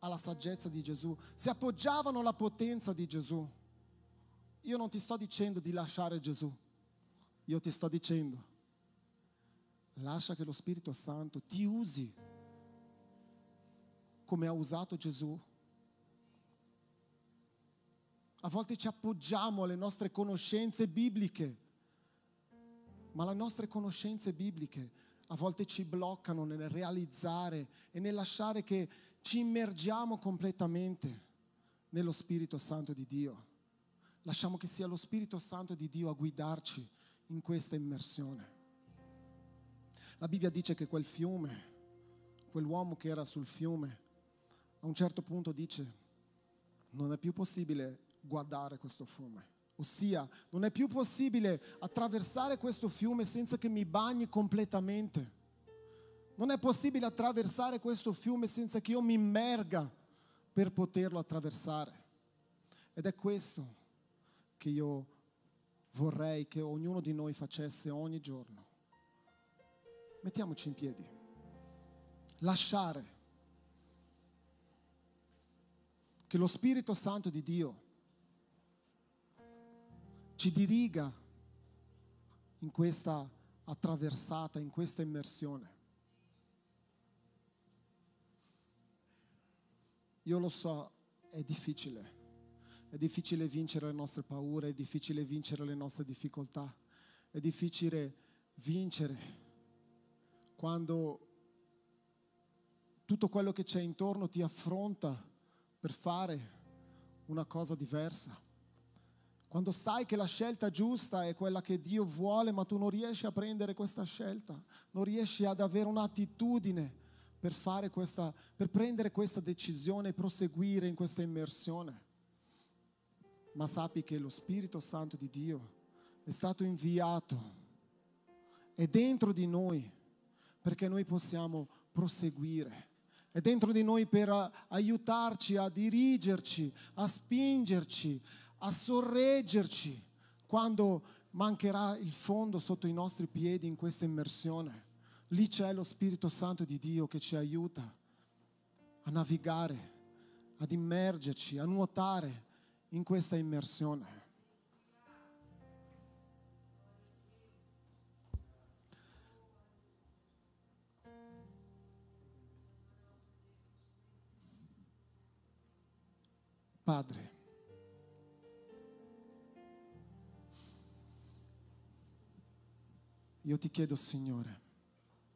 alla saggezza di Gesù, si appoggiavano alla potenza di Gesù. Io non ti sto dicendo di lasciare Gesù, io ti sto dicendo, lascia che lo Spirito Santo ti usi come ha usato Gesù a volte ci appoggiamo alle nostre conoscenze bibliche, ma le nostre conoscenze bibliche a volte ci bloccano nel realizzare e nel lasciare che ci immergiamo completamente nello Spirito Santo di Dio. Lasciamo che sia lo Spirito Santo di Dio a guidarci in questa immersione. La Bibbia dice che quel fiume, quell'uomo che era sul fiume, a un certo punto dice, non è più possibile guardare questo fiume. Ossia, non è più possibile attraversare questo fiume senza che mi bagni completamente. Non è possibile attraversare questo fiume senza che io mi immerga per poterlo attraversare. Ed è questo che io vorrei che ognuno di noi facesse ogni giorno. Mettiamoci in piedi. Lasciare che lo Spirito Santo di Dio ci diriga in questa attraversata, in questa immersione. Io lo so, è difficile, è difficile vincere le nostre paure, è difficile vincere le nostre difficoltà, è difficile vincere quando tutto quello che c'è intorno ti affronta per fare una cosa diversa. Quando sai che la scelta giusta è quella che Dio vuole, ma tu non riesci a prendere questa scelta, non riesci ad avere un'attitudine per, questa, per prendere questa decisione e proseguire in questa immersione. Ma sappi che lo Spirito Santo di Dio è stato inviato, è dentro di noi perché noi possiamo proseguire è dentro di noi per aiutarci a dirigerci, a spingerci, a sorreggerci quando mancherà il fondo sotto i nostri piedi in questa immersione. Lì c'è lo Spirito Santo di Dio che ci aiuta a navigare, ad immergerci, a nuotare in questa immersione. Padre, Io ti chiedo, Signore,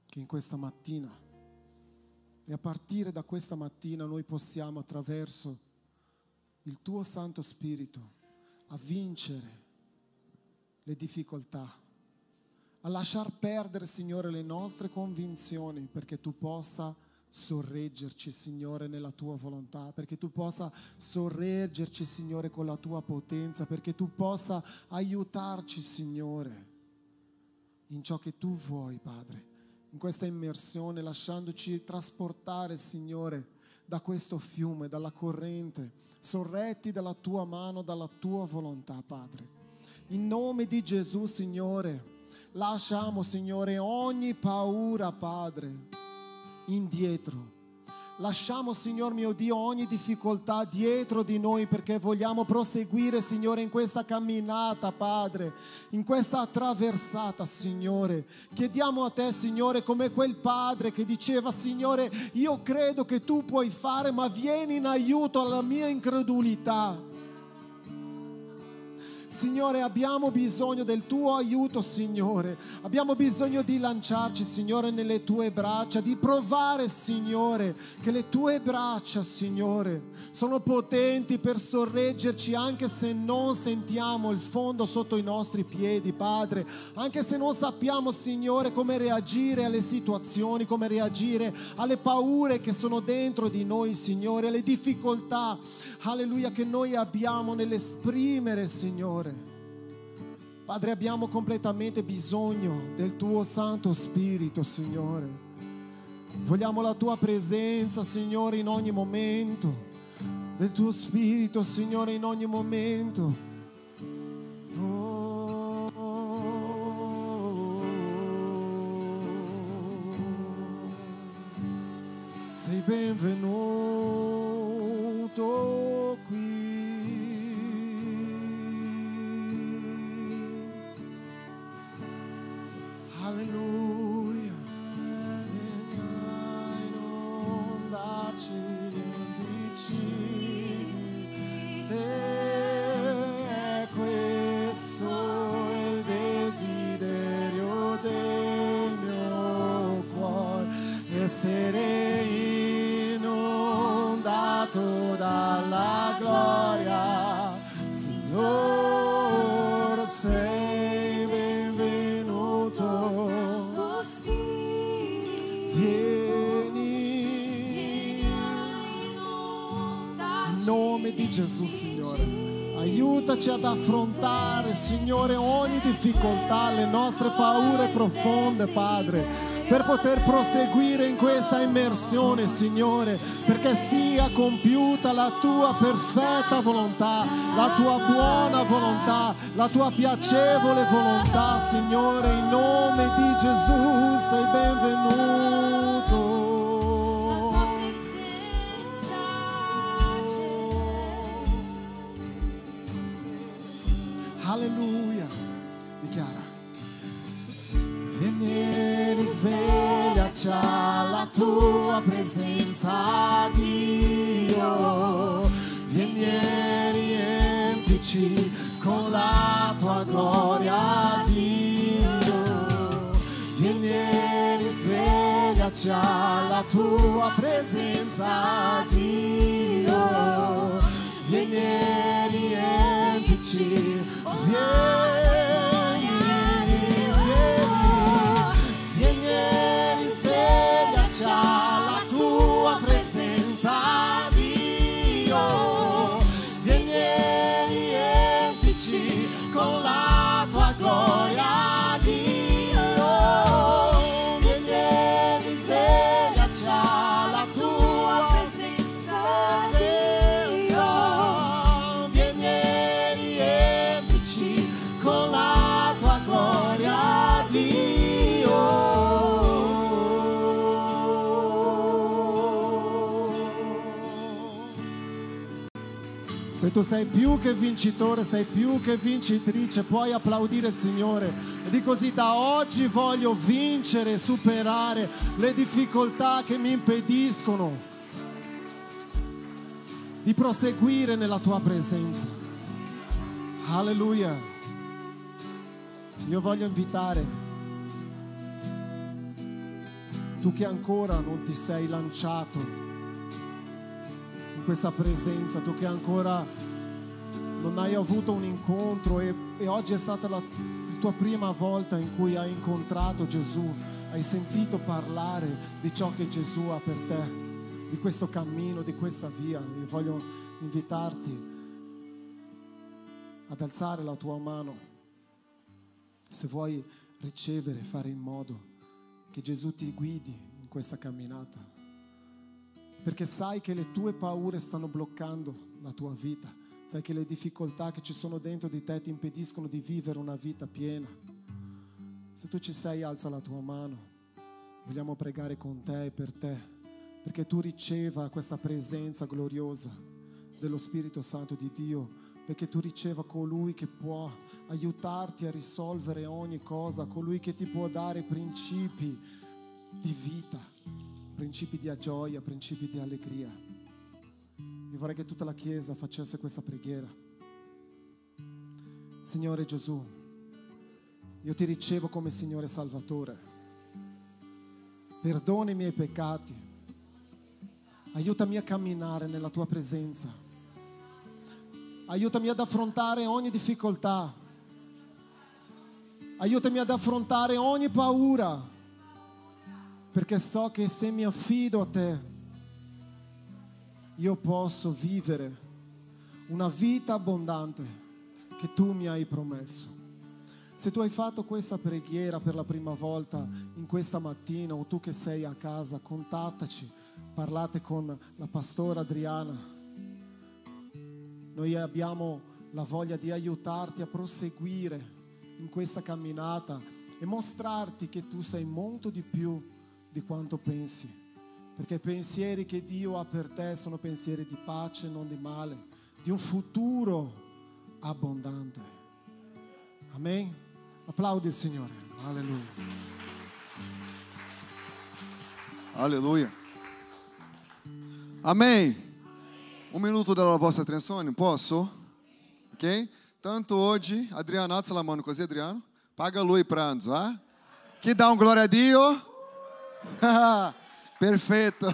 che in questa mattina e a partire da questa mattina noi possiamo attraverso il tuo Santo Spirito a vincere le difficoltà, a lasciar perdere, Signore, le nostre convinzioni perché tu possa sorreggerci, Signore, nella tua volontà, perché tu possa sorreggerci, Signore, con la tua potenza, perché tu possa aiutarci, Signore in ciò che tu vuoi, Padre, in questa immersione, lasciandoci trasportare, Signore, da questo fiume, dalla corrente, sorretti dalla tua mano, dalla tua volontà, Padre. In nome di Gesù, Signore, lasciamo, Signore, ogni paura, Padre, indietro Lasciamo, Signor mio Dio, ogni difficoltà dietro di noi perché vogliamo proseguire, Signore, in questa camminata, Padre, in questa attraversata, Signore. Chiediamo a te, Signore, come quel Padre che diceva, Signore, io credo che tu puoi fare, ma vieni in aiuto alla mia incredulità. Signore, abbiamo bisogno del tuo aiuto, Signore. Abbiamo bisogno di lanciarci, Signore, nelle tue braccia, di provare, Signore, che le tue braccia, Signore, sono potenti per sorreggerci anche se non sentiamo il fondo sotto i nostri piedi, Padre. Anche se non sappiamo, Signore, come reagire alle situazioni, come reagire alle paure che sono dentro di noi, Signore, alle difficoltà, alleluia, che noi abbiamo nell'esprimere, Signore. Padre, abbiamo completamente bisogno del tuo Santo Spirito, Signore. Vogliamo la tua presenza, Signore, in ogni momento. Del tuo Spirito, Signore, in ogni momento. Sei benvenuto qui. Vieni a inondarci, riempirci di. È questo il desiderio del mio cuore, essere inondato dalla di Gesù, Signore. Aiutaci ad affrontare, Signore, ogni difficoltà, le nostre paure profonde, Padre, per poter proseguire in questa immersione, Signore, perché sia compiuta la tua perfetta volontà, la tua buona volontà, la tua piacevole volontà, Signore, in nome di Gesù sei benvenuto. Presenza, Dio. Vieni e riempici con la tua gloria, Dio. Vieni e risvegliaci alla tua presenza, Dio. Vieni Se tu sei più che vincitore, sei più che vincitrice, puoi applaudire il Signore e di così da oggi voglio vincere superare le difficoltà che mi impediscono di proseguire nella tua presenza. Alleluia. Io voglio invitare tu che ancora non ti sei lanciato questa presenza, tu che ancora non hai avuto un incontro e, e oggi è stata la, tua prima volta in cui hai incontrato Gesù, hai sentito parlare di ciò che Gesù ha per te, di questo cammino, di questa via. Io voglio invitarti ad alzare la tua mano se vuoi ricevere, fare in modo che Gesù ti guidi in questa camminata. Perché sai che le tue paure stanno bloccando la tua vita, sai che le difficoltà che ci sono dentro di te ti impediscono di vivere una vita piena. Se tu ci sei, alza la tua mano. Vogliamo pregare con te e per te, perché tu riceva questa presenza gloriosa dello Spirito Santo di Dio, perché tu riceva colui che può aiutarti a risolvere ogni cosa, colui che ti può dare principi di vita, principi di gioia, principi di allegria. Io vorrei che tutta la Chiesa facesse questa preghiera. Signore Gesù, io ti ricevo come Signore Salvatore. Perdona i miei peccati. Aiutami a camminare nella tua presenza. Aiutami ad affrontare ogni difficoltà. Aiutami ad affrontare ogni paura. Perché so che se mi affido a te, io posso vivere una vita abbondante che tu mi hai promesso. Se tu hai fatto questa preghiera per la prima volta in questa mattina o tu che sei a casa, contattaci, parlate con la pastora Adriana. Noi abbiamo la voglia di aiutarti a proseguire in questa camminata e mostrarti che tu sei molto di più di quanto pensi. Perché i pensieri che Dio ha per te sono pensieri di pace, non di male, di un futuro abbondante. Amen. Applaudi il Signore. Alleluia. Aleluia. Amém. Um minuto della vostra attenzione, posso? Ok? Tanto hoje, Adriano, alza la mano così, Adriano. Paga lui pranzo, ah? Chi dà un gloria a Dio? Perfetto.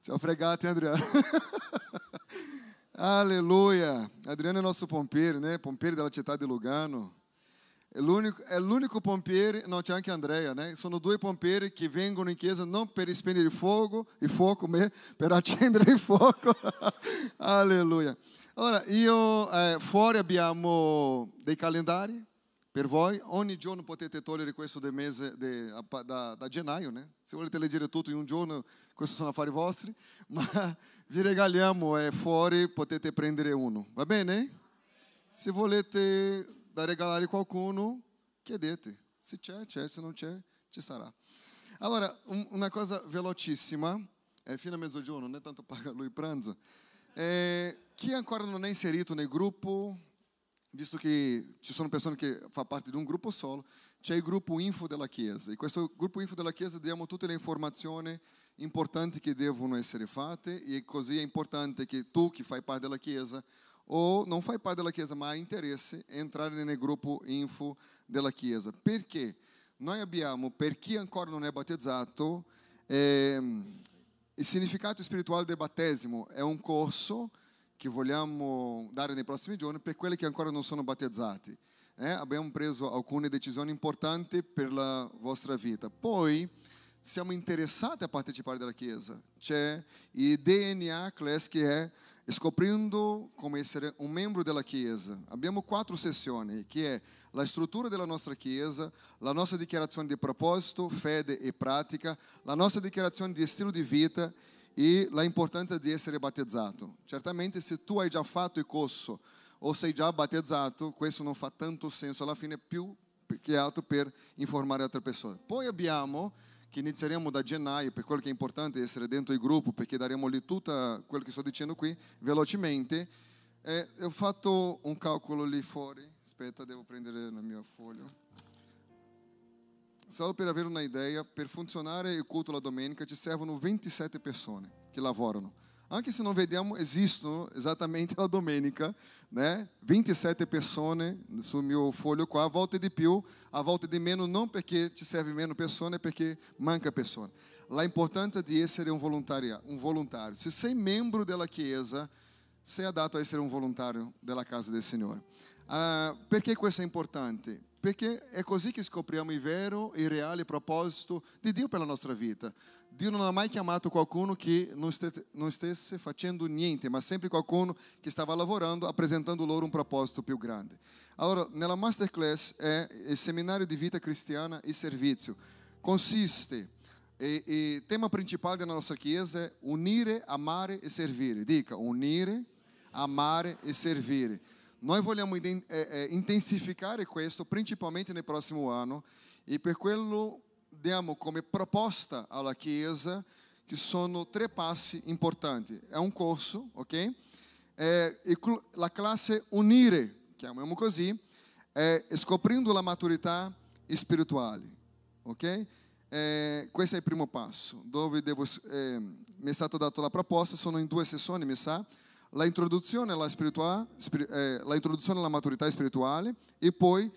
Ci ho fregato, hein, Adriano? Aleluia. Adriano é nosso pompiere, né? Pompiere della città di Lugano. É l'unico, è l'unico pompiere, no c'è anche Andrea, né? Sono due pompieri che vengono in chiesa non per spegnere il fuoco, il fuoco, ma per accendere il fuoco. Alleluia. Allora, io eh, fuori abbiamo dei per voi, ogni giorno potete togliere questo del mese de, da, da gennaio, né? Se volete leggere tutto in un giorno, questi sono affari vostri, ma vi regaliamo eh, fuori, potete prendere uno, va bene? Se volete da regalare qualcuno, chiedete. Se c'è, c'è, se non c'è, ci sarà. Allora, un, una cosa velocissima, è fino a mezzogiorno, non è tanto paga lui pranzo. Eh, chi ancora non è inserito nel gruppo, visto che ci sono persone che fa parte di un gruppo solo, c'è il gruppo info della Chiesa. In questo gruppo info della Chiesa diamo tutte le informazioni importanti che devono essere fatte e così è importante che tu che fai parte della Chiesa o non fai parte della Chiesa ma hai interesse entrare nel gruppo info della Chiesa. Perché noi abbiamo, per chi ancora non è battezzato, ehm, il significato spirituale del battesimo è un corso che vogliamo dare nei prossimi giorni per quelli che ancora non sono battezzati. Eh, abbiamo preso alcune decisioni importanti per la vostra vita. Poi siamo interessati a partecipare della Chiesa. C'è il DNA Class che è scoprendo come essere un membro della Chiesa. Abbiamo quattro sessioni, che è la struttura della nostra Chiesa, la nostra dichiarazione di proposito, fede e pratica, la nostra dichiarazione di stile di vita e la importanza di essere battezzato. Certamente se tu hai già fatto il corso o sei già battezzato, questo non fa tanto senso, alla fine più che altro per informare altre persone. Poi abbiamo che inizieremo da gennaio, per quello che è importante essere dentro il gruppo, perché daremo lì tutto quello che sto dicendo qui velocemente. Eh, ho fatto un calcolo lì fuori, aspetta, devo prendere il mio foglio. Solo per avere una idea, per funzionare il culto la domenica ci servono 27 persone che lavorano. Anche se non vediamo, esistono esattamente la domenica, né? 27 persone sul mio foglio qua, a volte di più, a volte di meno, non perché ci serve meno persone, perché manca persone. La importanza di essere un volontario, un volontario. Se sei membro della Chiesa, sei adatto a essere un volontario della casa del Signore. Uh, perché questo è importante? Perché è così che scopriamo il vero e reale proposito di Dio per la nostra vita. Dio non ha mai chiamato qualcuno che non stesse, facendo niente, ma sempre qualcuno che stava lavorando, apresentando loro un proposito più grande. Allora, nella masterclass è il seminario di vita cristiana e servizio. Consiste, il tema principale della nostra chiesa è unire, amare e servire. Dica, unire, amare e servire. Noi vogliamo intensificare questo principalmente nel prossimo anno e per quello diamo come proposta alla Chiesa che sono tre passi importanti. È un corso, ok? È la classe Unire, chiamiamo così, è scoprendo la maturità spirituale, ok? Eh, questo è il primo passo, dove devo, eh, mi è stata data la proposta, sono in due sessioni, mi sa. La introduzione alla, eh, la introduzione alla maturità spirituale e poi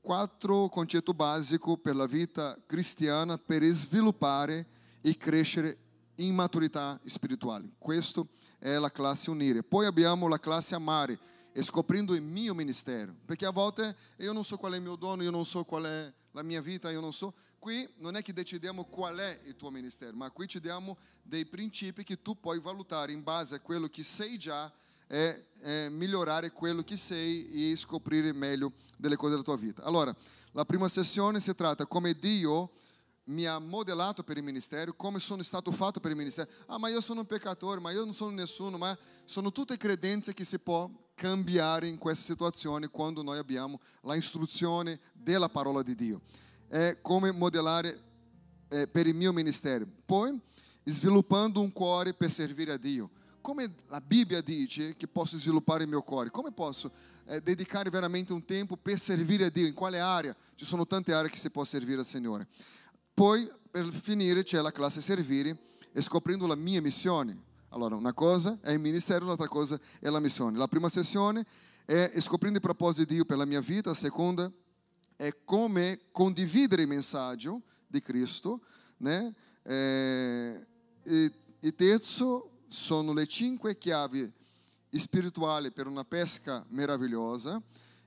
quattro concetti basici per la vita cristiana per sviluppare e crescere in maturità spirituale. Questa è la classe unire. Poi abbiamo la classe amare, scoprendo il mio ministero, perché a volte io non so qual è il mio dono, io non so qual è la mia vita, io non so. Qui non è che decidiamo qual è il tuo ministero, ma qui ci diamo dei principi che tu puoi valutare in base a quello che sei già e migliorare quello che sei e scoprire meglio delle cose della tua vita. Allora, la prima sessione si tratta come Dio mi ha modellato per il ministero, come sono stato fatto per il ministero. Ah, ma io sono un peccatore, ma io non sono nessuno, ma sono tutte credenze che si può cambiare in questa situazione quando noi abbiamo la istruzione della parola di Dio. È come modellare eh, per il mio ministero. Poi, sviluppando un cuore per servire a Dio. Come la Bibbia dice che posso sviluppare il mio cuore? Come posso eh, dedicare veramente un tempo per servire a Dio? In quale area? Ci sono tante aree che si può servire al Signore. Poi, per finire, c'è la classe servire, scoprendo la mia missione. Allora, una cosa è il ministero, l'altra cosa è la missione. La prima sessione è scoprendo i propositi di Dio per la mia vita, la seconda è come condividere il messaggio di Cristo, né? Eh, e, e terzo sono le cinque chiavi spirituali per una pesca meravigliosa.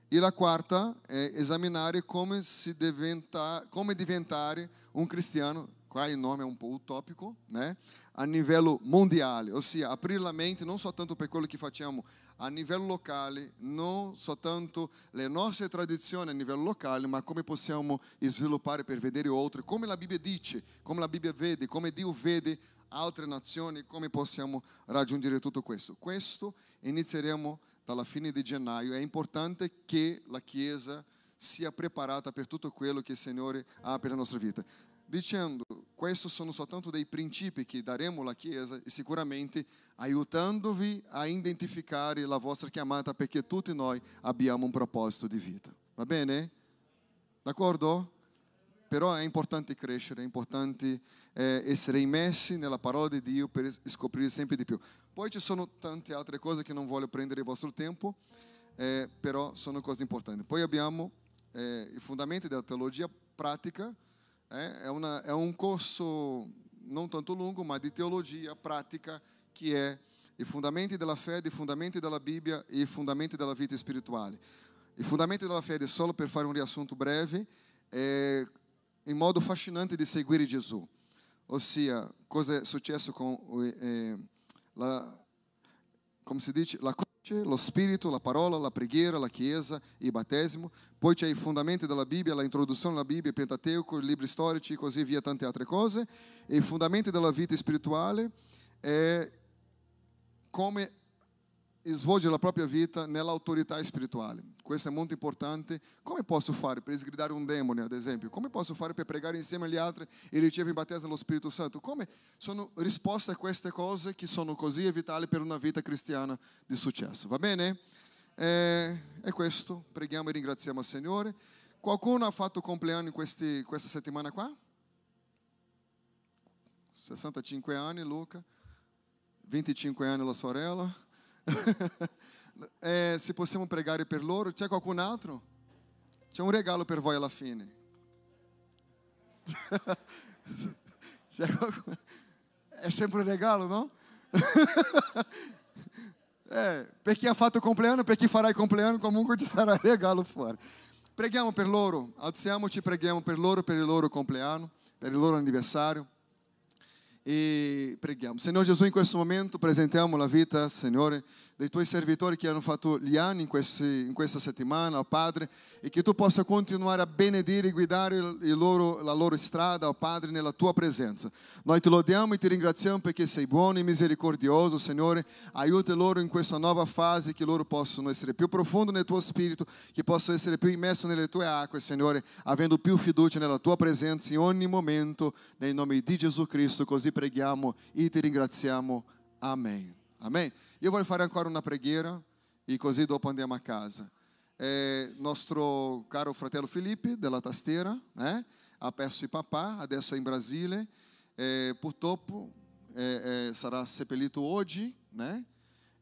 E la quarta è esaminare come, diventa, come diventare un cristiano, qua il nome è un po' utopico, né? a livello mondiale, ossia aprire la mente non soltanto per quello che facciamo a livello locale, non soltanto le nostre tradizioni a livello locale, ma come possiamo sviluppare per vedere oltre, come la Bibbia dice, come la Bibbia vede, come Dio vede altre nazioni, come possiamo raggiungere tutto questo. Questo inizieremo dalla fine di gennaio. È importante che la Chiesa sia preparata per tutto quello che il Signore ha per la nostra vita. Dicendo, questi sono soltanto dei principi che daremo alla Chiesa e sicuramente aiutandovi a identificare la vostra chiamata perché tutti noi abbiamo un proposito di vita. Va bene? D'accordo? Però è importante crescere, è importante eh, essere immersi nella parola di Dio per scoprire sempre di più. Poi ci sono tante altre cose che non voglio prendere il vostro tempo, eh, però sono cose importanti. Poi abbiamo eh, i fondamenti della teologia pratica, eh, è, una, è un corso non tanto lungo, ma di teologia pratica che è i fondamenti della fede, i fondamenti della Bibbia e i fondamenti della vita spirituale. I fondamenti della fede, solo per fare un riassunto breve, è in modo fascinante di seguire Gesù. Ossia, cosa è successo con eh, la, come si dice, la croce, lo spirito, la parola, la preghiera, la chiesa, il battesimo. Poi c'è i fondamenti della Bibbia, la introduzione alla Bibbia, il Pentateuco, i libri storici, così via, tante altre cose. E i fondamenti della vita spirituale è come svolge la propria vita nell'autorità spirituale. Questo è molto importante. Come posso fare per sgridare un demone, ad esempio? Come posso fare per pregare insieme agli altri e ricevere il battesimo dello Spirito Santo? Come sono risposte a queste cose che sono così vitali per una vita cristiana di successo. Va bene? Eh, è questo. Preghiamo e ringraziamo il Signore. Qualcuno ha fatto compleanno in questi, questa settimana qua? 65 anni, Luca. 25 anni la sorella. Eh, se possiamo pregare per loro, c'è qualcun altro? C'è un regalo per voi alla fine. Qualcun... È sempre un regalo, no? Eh, per chi ha fatto il compleanno, per chi farà il compleanno, comunque ci sarà il regalo fuori. Preghiamo per loro, alziamoci, preghiamo per loro, per il loro compleanno, per il loro anniversario. E preghiamo. Signore Gesù, in questo momento presentiamo la vita, Signore, dei tuoi servitori che hanno fatto gli anni in, questi, in questa settimana, oh Padre, e che tu possa continuare a benedire e guidare loro, la loro strada, oh Padre, nella tua presenza. Noi ti lodiamo e ti ringraziamo perché sei buono e misericordioso, Signore. Aiuta loro in questa nuova fase, che loro possano essere più profondi nel tuo spirito, che possano essere più immersi nelle tue acque, Signore, avendo più fiducia nella tua presenza in ogni momento, nel nome di Gesù Cristo. Così preghiamo e ti ringraziamo. Amen. Amém? Io voglio fare ancora una preghiera e così dopo andiamo a casa. Eh, nostro caro fratello Filippo della tastiera eh, ha perso il papà, adesso è in Brasile. Eh, purtroppo eh, sarà seppellito oggi, né?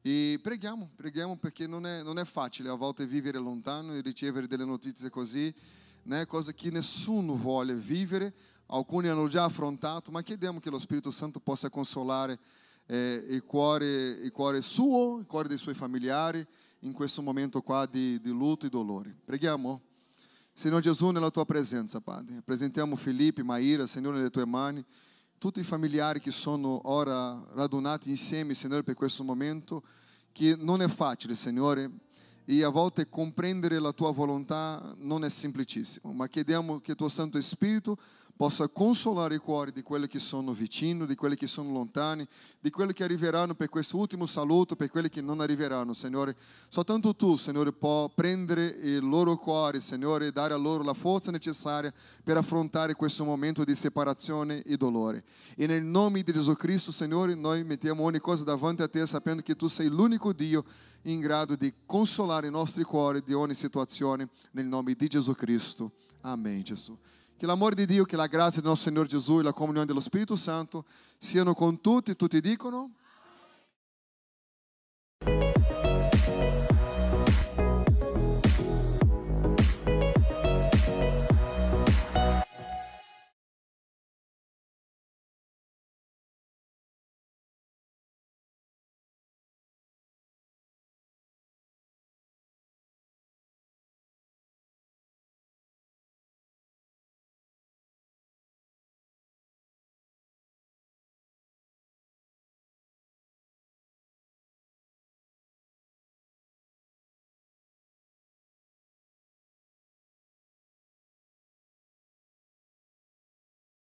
E preghiamo, preghiamo perché non è, non è facile a volte vivere lontano e ricevere delle notizie così, né? cosa che nessuno vuole vivere, alcuni hanno già affrontato, ma chiediamo che lo Spirito Santo possa consolare eh, il, cuore, il cuore suo, il cuore dei suoi familiari in questo momento qua di, di lutto e dolore. Preghiamo? Senhor Jesus, nella tua presenza, Padre, apresentiamo Felipe, Maíra, Senhor, nelle tue mani, tutti i familiari che sono ora radunati insieme, Signore, per questo momento, che non è facile, Signore, e a volte comprendere la tua volontà non è semplicissimo, ma chiediamo che il tuo Santo Spirito possa consolare i cuori di quelli che sono vicini, di quelli che sono lontani, di quelli che arriveranno per questo ultimo saluto, per quelli che non arriveranno, Signore. Soltanto tu, Signore, puoi prendere il loro cuore, Signore, e dare a loro la forza necessaria per affrontare questo momento di separazione e dolore. E nel nome di Gesù Cristo, Signore, noi mettiamo ogni cosa davanti a te, sapendo che tu sei l'unico Dio in grado di consolare i nostri cuori di ogni situazione, nel nome di Gesù Cristo. Amém, Gesù. Que o amor de Dio, que a graça do nosso Senhor Jesus e a comunhão do Espírito Santo siano con tutti, tutti dicono